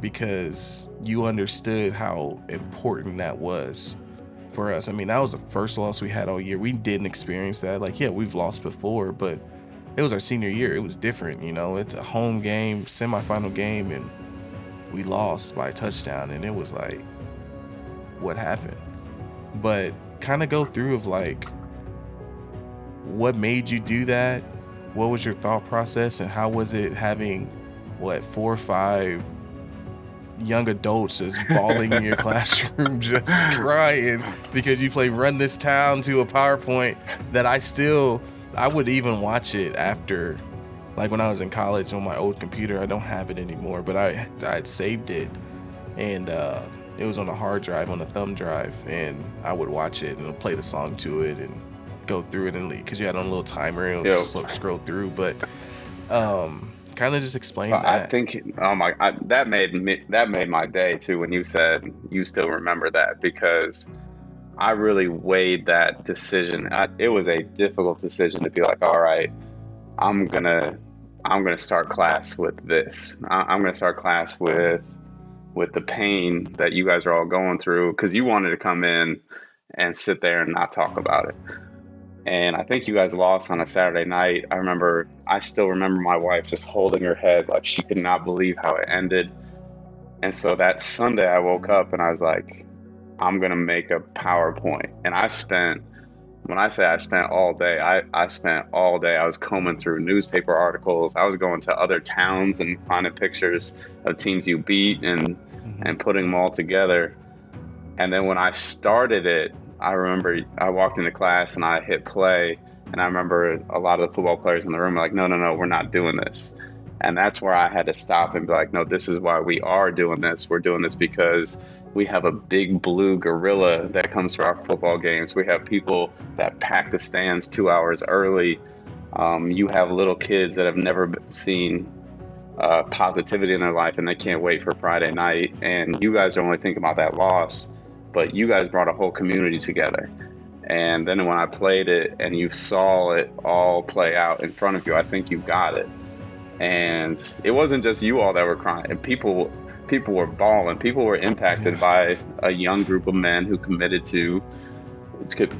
because you understood how important that was for us. I mean, that was the first loss we had all year. We didn't experience that. Like, yeah, we've lost before, but it was our senior year. It was different, you know. It's a home game, semifinal game, and we lost by a touchdown, and it was like, what happened? But kind of go through of like, what made you do that? What was your thought process, and how was it having, what, four or five young adults just bawling in your classroom, just crying because you play Run This Town to a PowerPoint that I still, I would even watch it after, like when I was in college on my old computer. I don't have it anymore, but I I had saved it, and uh, it was on a hard drive on a thumb drive, and I would watch it and play the song to it and go through it and leave because you had on a little timer and it was slow scroll through, but um, kind of just explain So that. I think, oh my, I, that made me that made my day too when you said you still remember that because I really weighed that decision. I, it was a difficult decision to be like, all right, I'm gonna I'm gonna start class with this. I, I'm gonna start class with with the pain that you guys are all going through because you wanted to come in and sit there and not talk about it. And I think you guys lost on a Saturday night. I remember, I still remember my wife just holding her head like she could not believe how it ended. And so that Sunday, I woke up and I was like, I'm going to make a PowerPoint. And I spent, when I say I spent all day, I, I spent all day. I was combing through newspaper articles. I was going to other towns and finding pictures of teams you beat and, Mhm. and putting them all together. And then when I started it, I remember I walked into class and I hit play, and I remember a lot of the football players in the room were like, "No, no, no, we're not doing this." And that's where I had to stop and be like, "No, this is why we are doing this. We're doing this because we have a big blue gorilla that comes to our football games. We have people that pack the stands two hours early. Um, you have little kids that have never seen uh, positivity in their life and they can't wait for Friday night. And you guys are only thinking about that loss, but you guys brought a whole community together. And then when I played it and you saw it all play out in front of you, I think you got it. And it wasn't just you all that were crying. And people people were bawling. People were impacted by a young group of men who committed to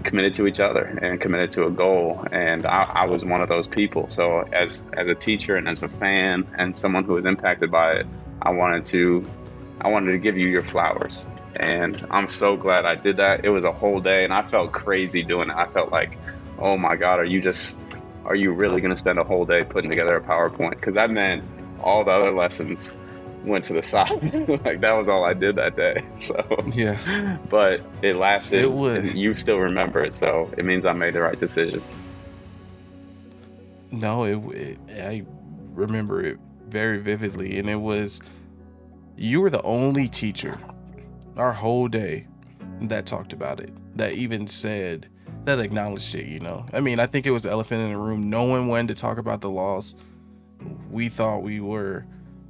committed to each other and committed to a goal. And I, I was one of those people. So as as a teacher and as a fan and someone who was impacted by it, I wanted to I wanted to give you your flowers. And I'm so glad I did that. It was a whole day and I felt crazy doing it. I felt like, oh my God, are you just are you really gonna spend a whole day putting together a PowerPoint? Because that meant all the other lessons went to the side. like that was all I did that day. So Yeah. but it lasted. It and You still remember it, so it means I made the right decision. No, it, it I remember it very vividly, and it was you were the only teacher our whole day that talked about it. That even said that acknowledged it. You know, I mean, I think it was the elephant in the room. Knowing when to talk about the loss. we thought we were.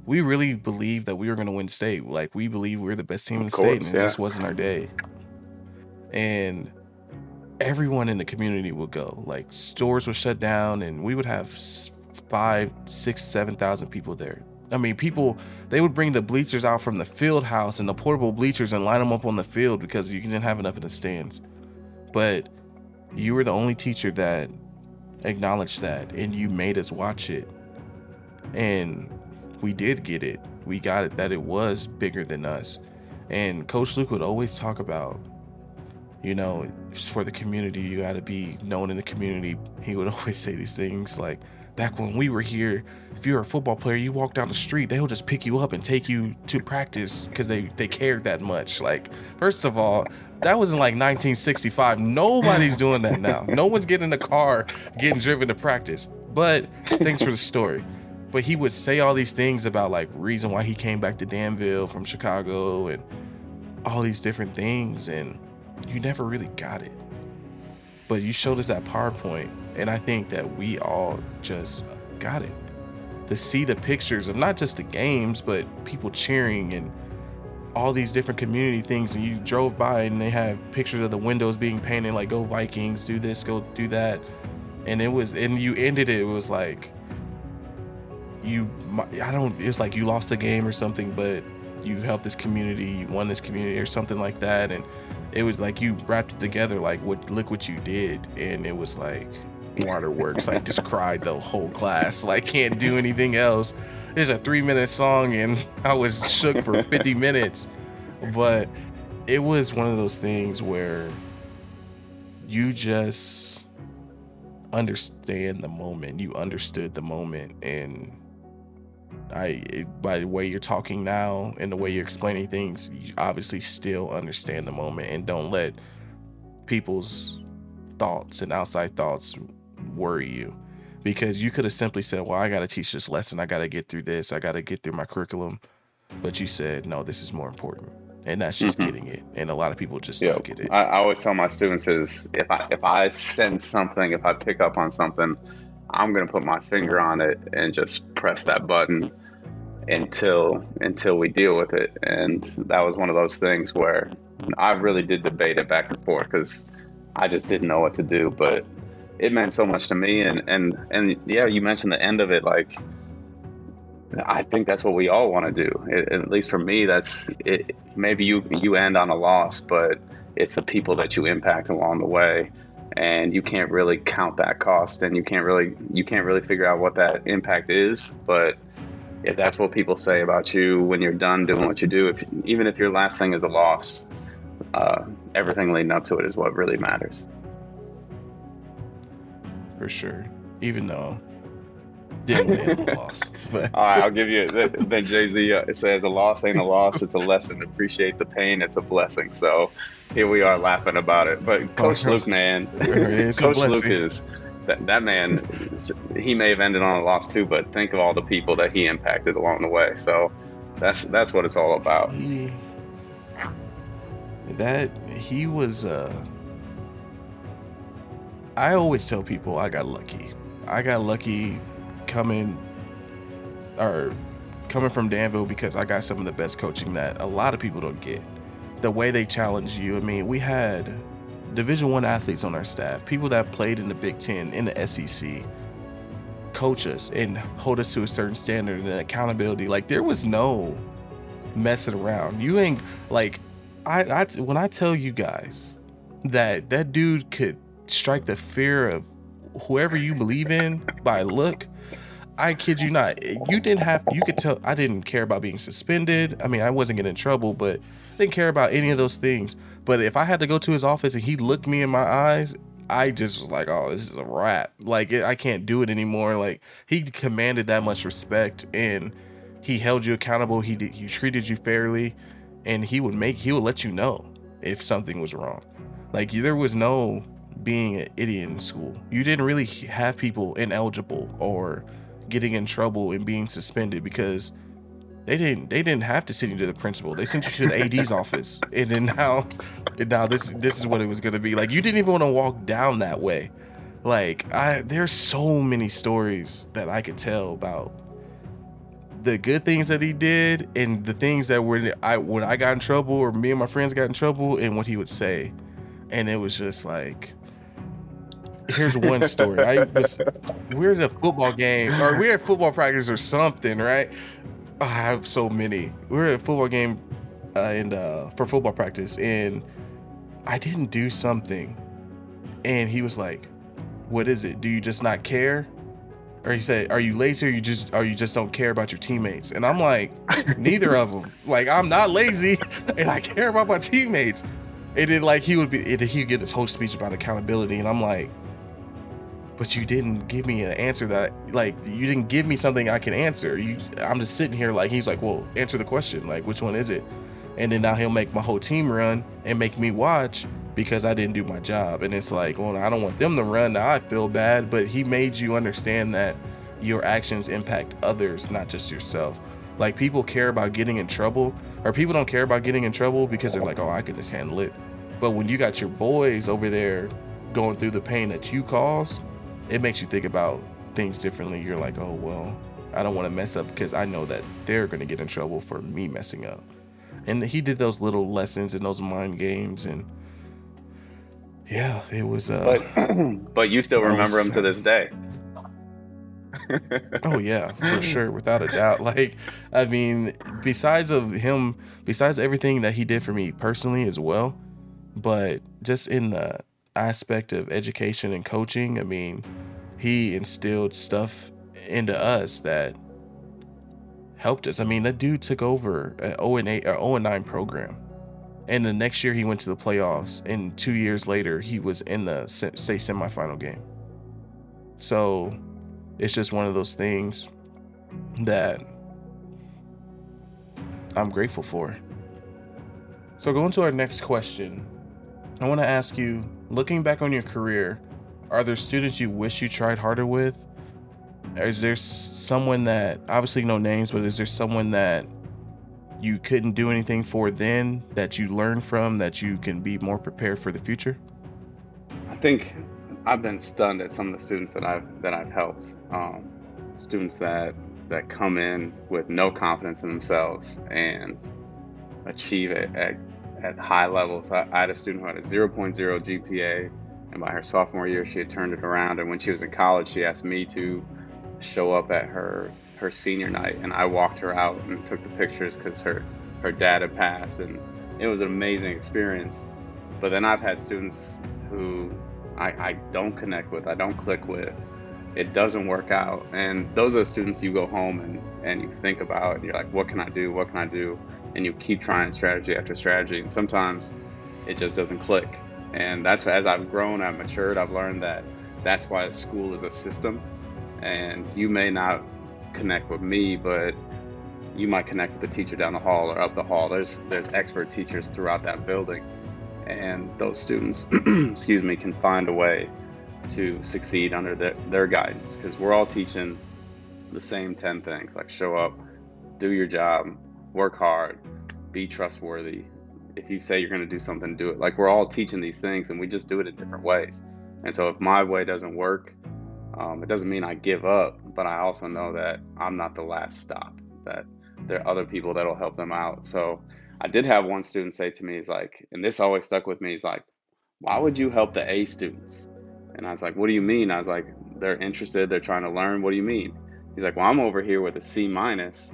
We really believed that we were going to win state. Like we believe we are the best team in the state, and yeah. it just wasn't our day. And everyone in the community would go. Like stores would shut down, and we would have five, six, seven thousand people there. I mean, people they would bring the bleachers out from the field house and the portable bleachers and line them up on the field because you didn't have enough in the stands. But you were the only teacher that acknowledged that, and you made us watch it. And we did get it. We got it that it was bigger than us. And Coach Luke would always talk about you know, for the community, you got to be known in the community. He would always say these things like, back when we were here, if you're a football player, you walk down the street, they'll just pick you up and take you to practice because they, they cared that much. Like, first of all, that was in like 1965. Nobody's doing that now. No one's getting in a car, getting driven to practice. But thanks for the story. But he would say all these things about like reason why he came back to Danville from Chicago and all these different things. And you never really got it. But you showed us that PowerPoint, and I think that we all just got it. To see the pictures of not just the games, but people cheering and all these different community things, and you drove by and they have pictures of the windows being painted like "Go Vikings," do this, go do that, and it was, and you ended it. It was like you, I don't. It's like you lost the game or something, but you helped this community, you won this community or something like that, and it was like you wrapped it together like what look what you did and it was like waterworks I just cried the whole class like can't do anything else. There's a three minute song and i was shook for 50 minutes. But it was one of those things where you just understand the moment. You understood the moment. And I by the way you're talking now and the way you're explaining things, you obviously still understand the moment and don't let people's thoughts and outside thoughts worry you. Because you could have simply said, Well, I gotta teach this lesson, I gotta get through this, I gotta get through my curriculum. But you said, No, this is more important. And that's just mm-hmm. getting it. And a lot of people just don't get it. I, I always tell my students is if I if I sense something, if I pick up on something, I'm gonna put my finger on it and just press that button until until we deal with it. And that was one of those things where I really did debate it back and forth because I just didn't know what to do. But it meant so much to me. And and and yeah, you mentioned the end of it. Like I think that's what we all want to do. It, at least for me, that's it. Maybe you you end on a loss, but it's the people that you impact along the way and you can't really count that cost and you can't really you can't really figure out what that impact is but if that's what people say about you when you're done doing what you do, if even if your last thing is a loss, uh, everything leading up to it is what really matters. For sure, even though didn't win a loss. But. All right, I'll give you. Then Jay Z uh, says, "A loss ain't a loss; it's a lesson. Appreciate the pain; it's a blessing." So here we are laughing about it. But Coach Luke, man, Coach Luke is that, that man, he may have ended on a loss too, but think of all the people that he impacted along the way. So that's that's what it's all about. He, that he was. Uh, I always tell people I got lucky. I got lucky coming or coming from Danville because I got some of the best coaching that a lot of people don't get. The way they challenge you. I mean, we had Division One athletes on our staff, people that played in the Big Ten, in the SEC, coach us and hold us to a certain standard and accountability. Like there was no messing around. You ain't like I, I when I tell you guys that that dude could strike the fear of whoever you believe in by look. I kid you not. You didn't have. You could tell. I didn't care about being suspended. I mean, I wasn't getting in trouble, but I didn't care about any of those things. But if I had to go to his office and he looked me in my eyes, I just was like, oh, this is a wrap. Like I can't do it anymore. Like he commanded that much respect and he held you accountable. He did, he treated you fairly, and he would make he would let you know if something was wrong. Like there was no being an idiot in school. You didn't really have people ineligible or getting in trouble and being suspended because they didn't they didn't have to send you to the principal. They sent you to the AD's office. And then now and now this this is what it was gonna be. Like you didn't even want to walk down that way. Like I there's so many stories that I could tell about the good things that he did and the things that were I when I got in trouble or me and my friends got in trouble and what he would say. And it was just like here's one story. I was we are at a football game or we are at football practice or something, right? I have so many. We are at a football game uh, and uh, for football practice, and I didn't do something, and he was like, "What is it? Do you just not care?" Or he said, "Are you lazy, or you just, or you just don't care about your teammates?" And I'm like, "Neither of them. Like I'm not lazy, and I care about my teammates." And then like he would be, he'd get his whole speech about accountability, and I'm like, but you didn't give me an answer that like you didn't give me something I can answer. You I'm just sitting here like he's like, "Well, answer the question. Like which one is it?" And then now he'll make my whole team run and make me watch because I didn't do my job. And it's like, "Well, I don't want them to run. Now I feel bad." But he made you understand that your actions impact others, not just yourself. Like people care about getting in trouble, or people don't care about getting in trouble because they're like, "Oh, I can just handle it." But when you got your boys over there going through the pain that you caused, it makes you think about things differently. You're like, oh well, I don't want to mess up because I know that they're gonna get in trouble for me messing up. And he did those little lessons and those mind games and yeah, it was uh But but you still remember him to this day. oh yeah, for sure, without a doubt. Like, I mean, besides of him, besides everything that he did for me personally as well, but just in the aspect of education and coaching, I mean, he instilled stuff into us that helped us. I mean, that dude took over an 0 and 8 or 0 and 9 program. And the next year he went to the playoffs, and two years later he was in the state semifinal game. So it's just one of those things that I'm grateful for. So going to our next question, I want to ask you looking back on your career, are there students you wish you tried harder with? Is there someone that, obviously, no names, but is there someone that you couldn't do anything for then that you learned from that you can be more prepared for the future? I think I've been stunned at some of the students that I've that I've helped. Um, students that that come in with no confidence in themselves and achieve it at at high levels. I, I had a student who had a 0.0 GPA, and by her sophomore year, she had turned it around. And when she was in college, she asked me to show up at her her senior night, and I walked her out and took the pictures because her her dad had passed, and it was an amazing experience. But then I've had students who I, I don't connect with, I don't click with, it doesn't work out, and those are the students you go home and and you think about, and you're like, what can I do? What can I do? And you keep trying strategy after strategy and sometimes it just doesn't click. And that's as i've grown i've matured i've learned that that's why school is a system. And you may not connect with me but you might connect with the teacher down the hall or up the hall. There's there's expert teachers throughout that building. And those students excuse me can find a way to succeed under their, their guidance. Because we're all teaching the same 10 things like show up do your job work hard, be trustworthy. If you say you're going to do something, do it. Like we're all teaching these things and we just do it in different ways. And so if my way doesn't work, um, it doesn't mean I give up, but I also know that I'm not the last stop, that there are other people that'll help them out. So I did have one student say to me, he's like, and this always stuck with me, he's like, why would you help the A students? And I was like, what do you mean? I was like, they're interested, they're trying to learn. What do you mean? He's like, well, I'm over here with a C minus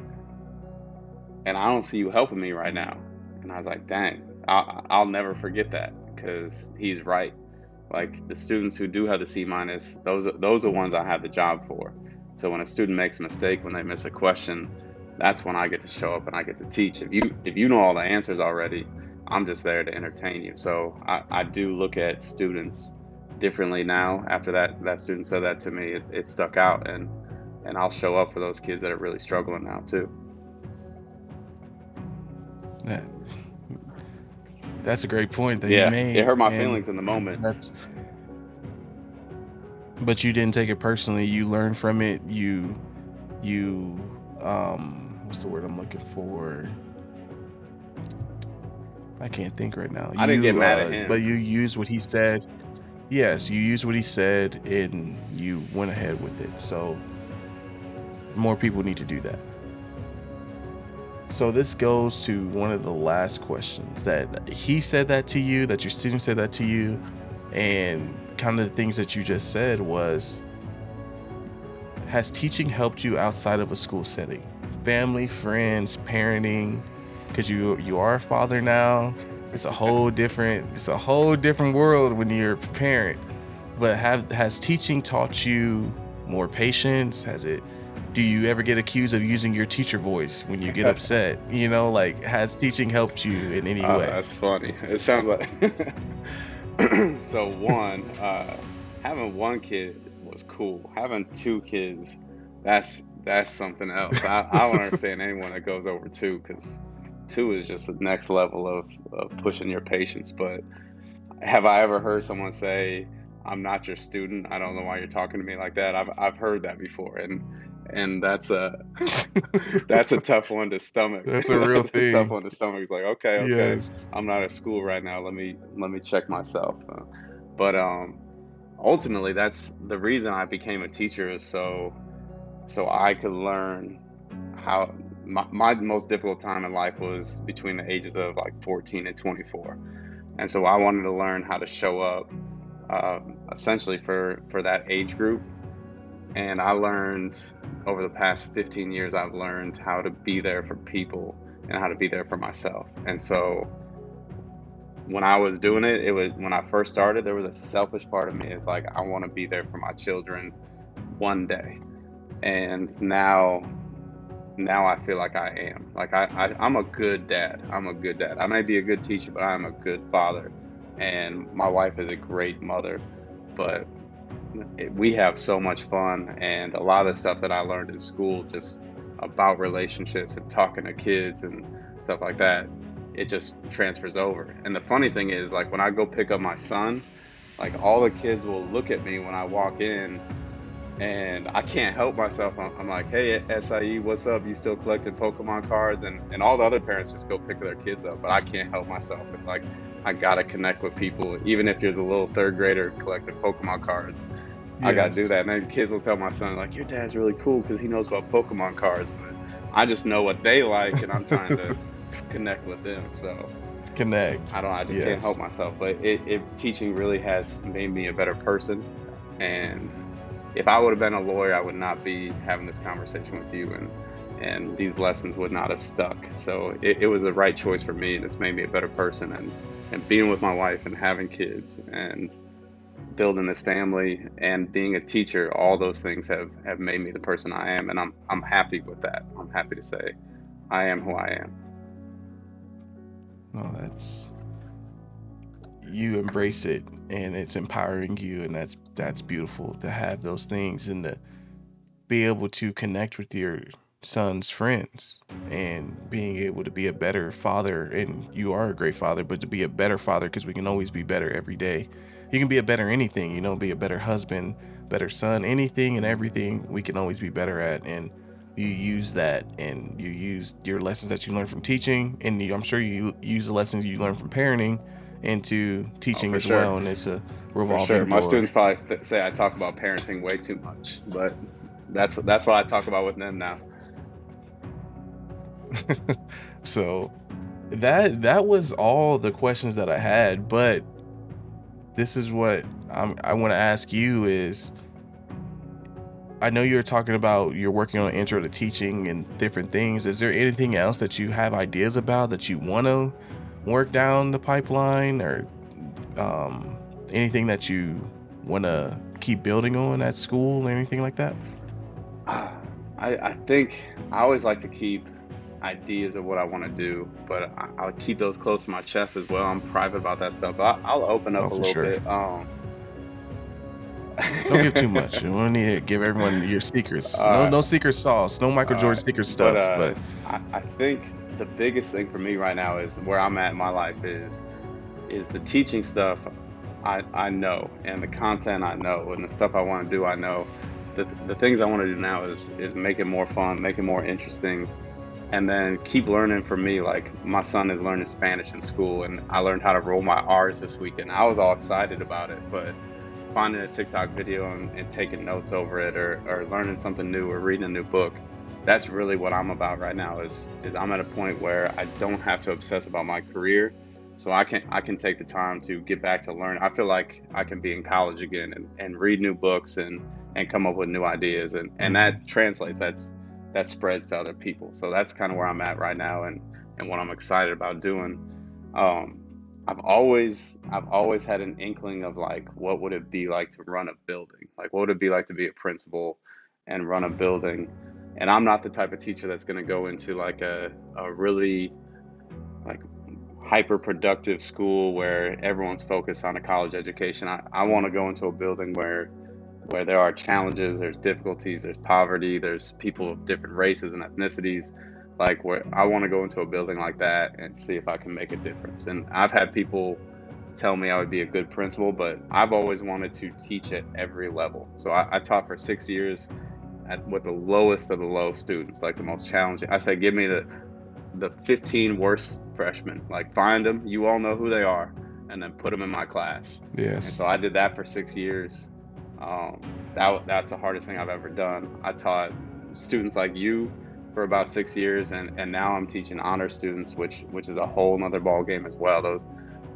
and I don't see you helping me right now. And I was like, dang, I'll, I'll never forget that because he's right. Like the students who do have the C minus, those those are ones I have the job for. So when a student makes a mistake, when they miss a question, that's when I get to show up and I get to teach. If you if you know all the answers already, I'm just there to entertain you. So I, I do look at students differently now. After that that student said that to me, it, it stuck out, and and I'll show up for those kids that are really struggling now too. That, that's a great point that yeah, you made. It hurt my feelings in the moment. That's but you didn't take it personally. You learned from it. You you um what's the word I'm looking for? I can't think right now. I didn't get mad uh, at him. but you used what he said. Yes, you used what he said and you went ahead with it. So more people need to do that. So this goes to one of the last questions that he said that to you, that your student said that to you, and kind of the things that you just said was has teaching helped you outside of a school setting? Family, friends, parenting, because you you are a father now. It's a whole different it's a whole different world when you're a parent. But have has teaching taught you more patience? Has it do you ever get accused of using your teacher voice when you get upset? You know, like has teaching helped you in any Uh, way? that's funny. It sounds like so. One, uh, having one kid was cool. Having two kids, that's that's something else. I, I don't understand anyone that goes over two because two is just the next level of, of pushing your patience. But have I ever heard someone say, "I'm not your student. I don't know why you're talking to me like that." I've I've heard that before, and and that's a that's a tough one to stomach. That's a real That's a tough one to stomach. It's like, okay, okay. Yes. I'm not at school right now. Let me let me check myself. Uh, but um, ultimately, that's the reason I became a teacher is so so I could learn how my, my most difficult time in life was between the ages of like 14 and 24, and so I wanted to learn how to show up uh, essentially for for that age group. And I learned over the past 15 years, I've learned how to be there for people and how to be there for myself. And so when I was doing it, it was when I first started, there was a selfish part of me. It's like I want to be there for my children one day. And now now I feel like I am. Like I, I I'm a good dad. I'm a good dad. I may be a good teacher, but I'm a good father. And my wife is a great mother. But we have so much fun and a lot of the stuff that I learned in school just about relationships and talking to kids and stuff like that it just transfers over. And the funny thing is, like when I go pick up my son, like all the kids will look at me when I walk in, and I can't help myself. I'm, I'm like, "Hey, SIE, what's up? You still collecting Pokemon cards?" And and all the other parents just go pick their kids up, but I can't help myself. And like, I gotta connect with people, even if you're the little third grader collecting Pokemon cards. I gotta do that. And then kids will tell my son, like, "Your dad's really cool because he knows about Pokemon cards," but I just know what they like, and I'm trying to connect with them. So Connect. I don't. I just can't help myself. But it, it teaching really has made me a better person. And if I would have been a lawyer, I would not be having this conversation with you, and and these lessons would not have stuck. So it, it was the right choice for me, and it's made me a better person. And and being with my wife and having kids and building this family and being a teacher, all those things have have made me the person I am, and I'm I'm happy with that. I'm happy to say I am who I am. No, that's you embrace it and it's empowering you and that's that's beautiful to have those things and to be able to connect with your son's friends and being able to be a better father and you are a great father but to be a better father because we can always be better every day you can be a better anything you know be a better husband better son anything and everything we can always be better at and you use that and you use your lessons that you learn from teaching and you, i'm sure you use the lessons you learn from parenting into teaching oh, for as sure. well and it's a revolving sure. My door. students probably say I talk about parenting way too much, but that's that's what I talk about with them now. so that that was all the questions that I had, but this is what I'm, I want to ask you is I know you're talking about you're working on intro to teaching and different things. Is there anything else that you have ideas about that you want to work down the pipeline or um, anything that you want to keep building on at school or anything like that? I, I think I always like to keep ideas of what I want to do, but I, I'll keep those close to my chest as well. I'm private about that stuff. But I'll open up Oh, a little sure. bit. Um, Don't give too much. You need to give everyone your secrets. No, right. no secret sauce. No Michael All Jordan secret stuff. uh, But, I, I think the biggest thing for me right now is where I'm at in my life is is the teaching stuff I, I know and the content I know and the stuff I want to do I know. The, the things I want to do now is is make it more fun, make it more interesting, and then keep learning for me. Like my son is learning Spanish in school, and I learned how to roll my R's this weekend. I was all excited about it, but finding a TikTok video and, and taking notes over it, or, or learning something new, or reading a new book, that's really what I'm about right now. Is is I'm at a point where I don't have to obsess about my career, so I can I can take the time to get back to learn. I feel like I can be in college again and, and read new books and and come up with new ideas, and and that translates. That's that spreads to other people. So that's kind of where I'm at right now, and and what I'm excited about doing. Um, I've always I've always had an inkling of like what would it be like to run a building? Like what would it be like to be a principal and run a building? And I'm not the type of teacher that's to go into like a a really like hyper productive school where everyone's focused on a college education. I, I want to go into a building where where there are challenges, there's difficulties, there's poverty, there's people of different races and ethnicities. Like where I want to go into a building like that and see if I can make a difference. And I've had people tell me I would be a good principal, but I've always wanted to teach at every level. So I, I taught for six years at with the lowest of the low students, like the most challenging. I said, give me the the 15 worst freshmen. Like find them, you all know who they are, and then put them in my class. Yes. And so I did that for six years um, that that's the hardest thing I've ever done. I taught students like you for about six years, and, and now I'm teaching honor students, which which is a whole nother ball game as well. Those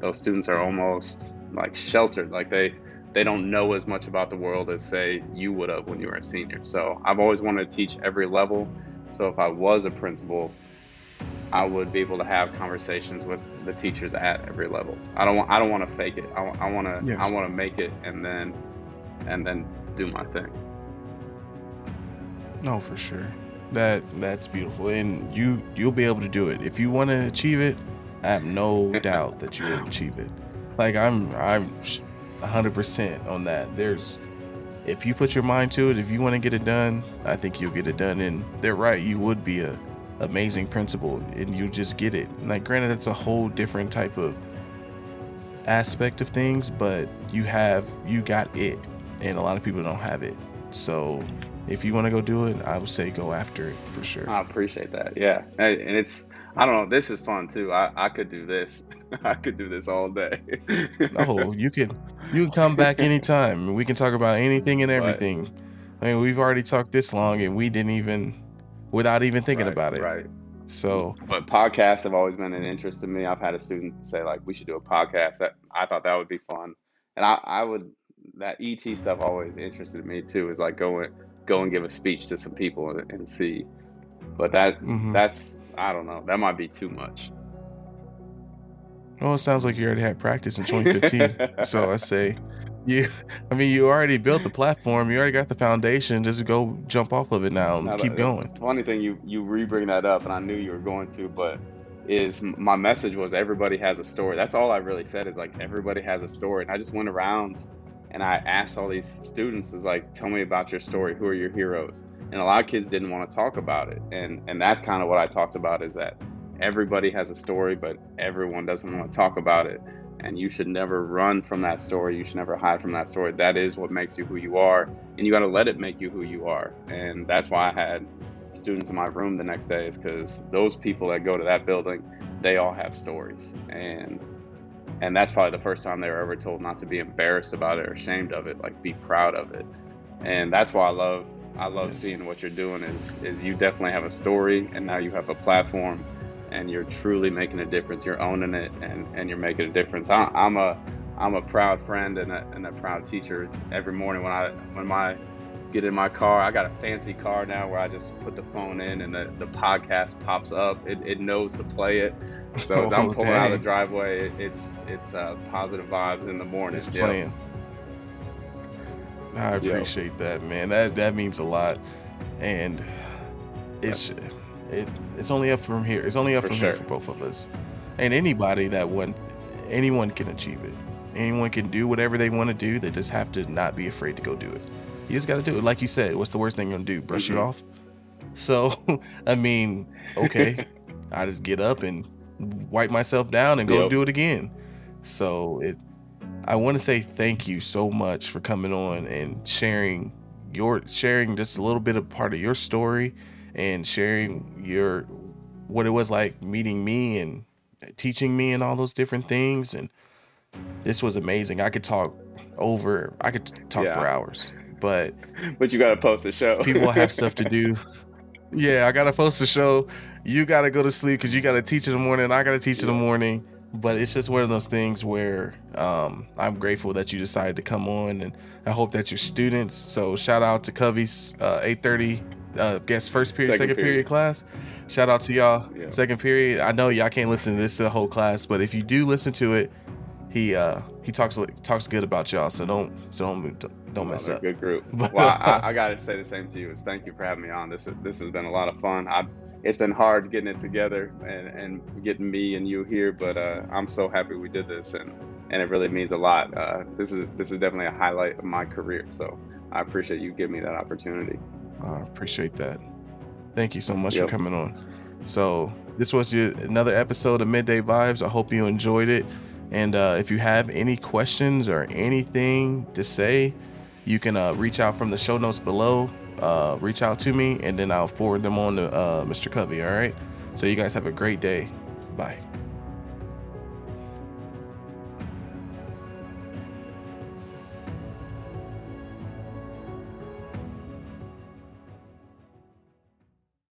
those students are almost like sheltered, like they they don't know as much about the world as say you would have when you were a senior. So I've always wanted to teach every level. So if I was a principal, I would be able to have conversations with the teachers at every level. I don't want I don't want to fake it. I, I want to yes. I want to make it and then and then do my thing. No, for sure. That that's beautiful, and you you'll be able to do it if you want to achieve it. I have no doubt that you will achieve it. Like I'm I'm 100% on that. There's if you put your mind to it, if you want to get it done, I think you'll get it done. And they're right, you would be a amazing principal, and you just get it. Like granted, that's a whole different type of aspect of things, but you have you got it and a lot of people don't have it. So if you want to go do it, I would say go after it for sure. I appreciate that. Yeah, and it's I don't know. This is fun too. I, I could do this. I could do this all day. oh, you can you can come back anytime. We can talk about anything and everything. I mean, we've already talked this long, and we didn't even without even thinking right, about it. Right. So, but podcasts have always been an interest to me. I've had a student say like, "We should do a podcast." That I thought that would be fun, and I I would that TED stuff always interested me too. Is like go and go and give a speech to some people and, and see. But that mm-hmm. that's I don't know. That might be too much. Well, it sounds like you already had practice in 2015. so I say, you. I mean, you already built the platform. You already got the foundation. Just go jump off of it now and now, keep going. Funny thing, you you re-bring that up, and I knew you were going to, but is my message was everybody has a story. That's all I really said is like everybody has a story, and I just went around and I asked all these students is like, tell me about your story. Who are your heroes? And a lot of kids didn't want to talk about it. And and that's kind of what I talked about is that everybody has a story, but everyone doesn't want to talk about it. And you should never run from that story. You should never hide from that story. That is what makes you who you are. And you got to let it make you who you are. And that's why I had students in my room the next day is because those people that go to that building, they all have stories. And and that's probably the first time they were ever told not to be embarrassed about it or ashamed of it like be proud of it. And that's why i love i love yes. seeing what you're doing is is you definitely have a story and now you have a platform and you're truly making a difference. You're owning it and and you're making a difference. I, i'm a i'm a proud friend and a, and a proud teacher. Every morning when i when my get in my car. I got a fancy car now where I just put the phone in and the, the podcast pops up. It, it knows to play it. So as I'm oh, pulling out of the driveway, it, it's it's uh, positive vibes in the morning. It's playing. I appreciate yep. that, man. That that means a lot, and it's it it's only up from here. It's only up for from sure. here for both of us, and anybody that want anyone can achieve it. Anyone can do whatever they want to do. They just have to not be afraid to go do it. You just got to do it. Like you said, what's the worst thing you're gonna do? Brush mm-hmm. it off. So, I mean, okay, I just get up and wipe myself down and go yep. do it again. So it, I want to say thank you so much for coming on and sharing your sharing just a little bit of part of your story and sharing your what it was like meeting me and teaching me and all those different things. And this was amazing. I could talk over, I could talk yeah. for hours, but but you got to post a show. people have stuff to do. Yeah, I got to post a show. You got to go to sleep because you got to teach in the morning. I got to teach in the morning. But it's just one of those things where um, I'm grateful that you decided to come on, and I hope that your students. So shout out to Covey's uh, 8:30 uh, guess first period, second, second period. period. class. Shout out to y'all. Yeah. Second period. I know y'all can't listen to this the whole class, but if you do listen to it, he uh he talks talks good about y'all. So don't so don't don't mess up. Good group. Well, I, I, gotta say the same to you. Is thank you for having me on. This this has been a lot of fun. I it's been hard getting it together and, and getting me and you here, but uh, I'm so happy we did this and and it really means a lot. Uh, this is this is definitely a highlight of my career. So I appreciate you giving me that opportunity. I appreciate that. Thank you so much yep. for coming on. So this was your another episode of Midday Vibes. I hope you enjoyed it. And uh, if you have any questions or anything to say, you can uh, reach out from the show notes below. Uh, reach out to me, and then I'll forward them on to uh, Mr. Covey. All right. So you guys have a great day. Bye.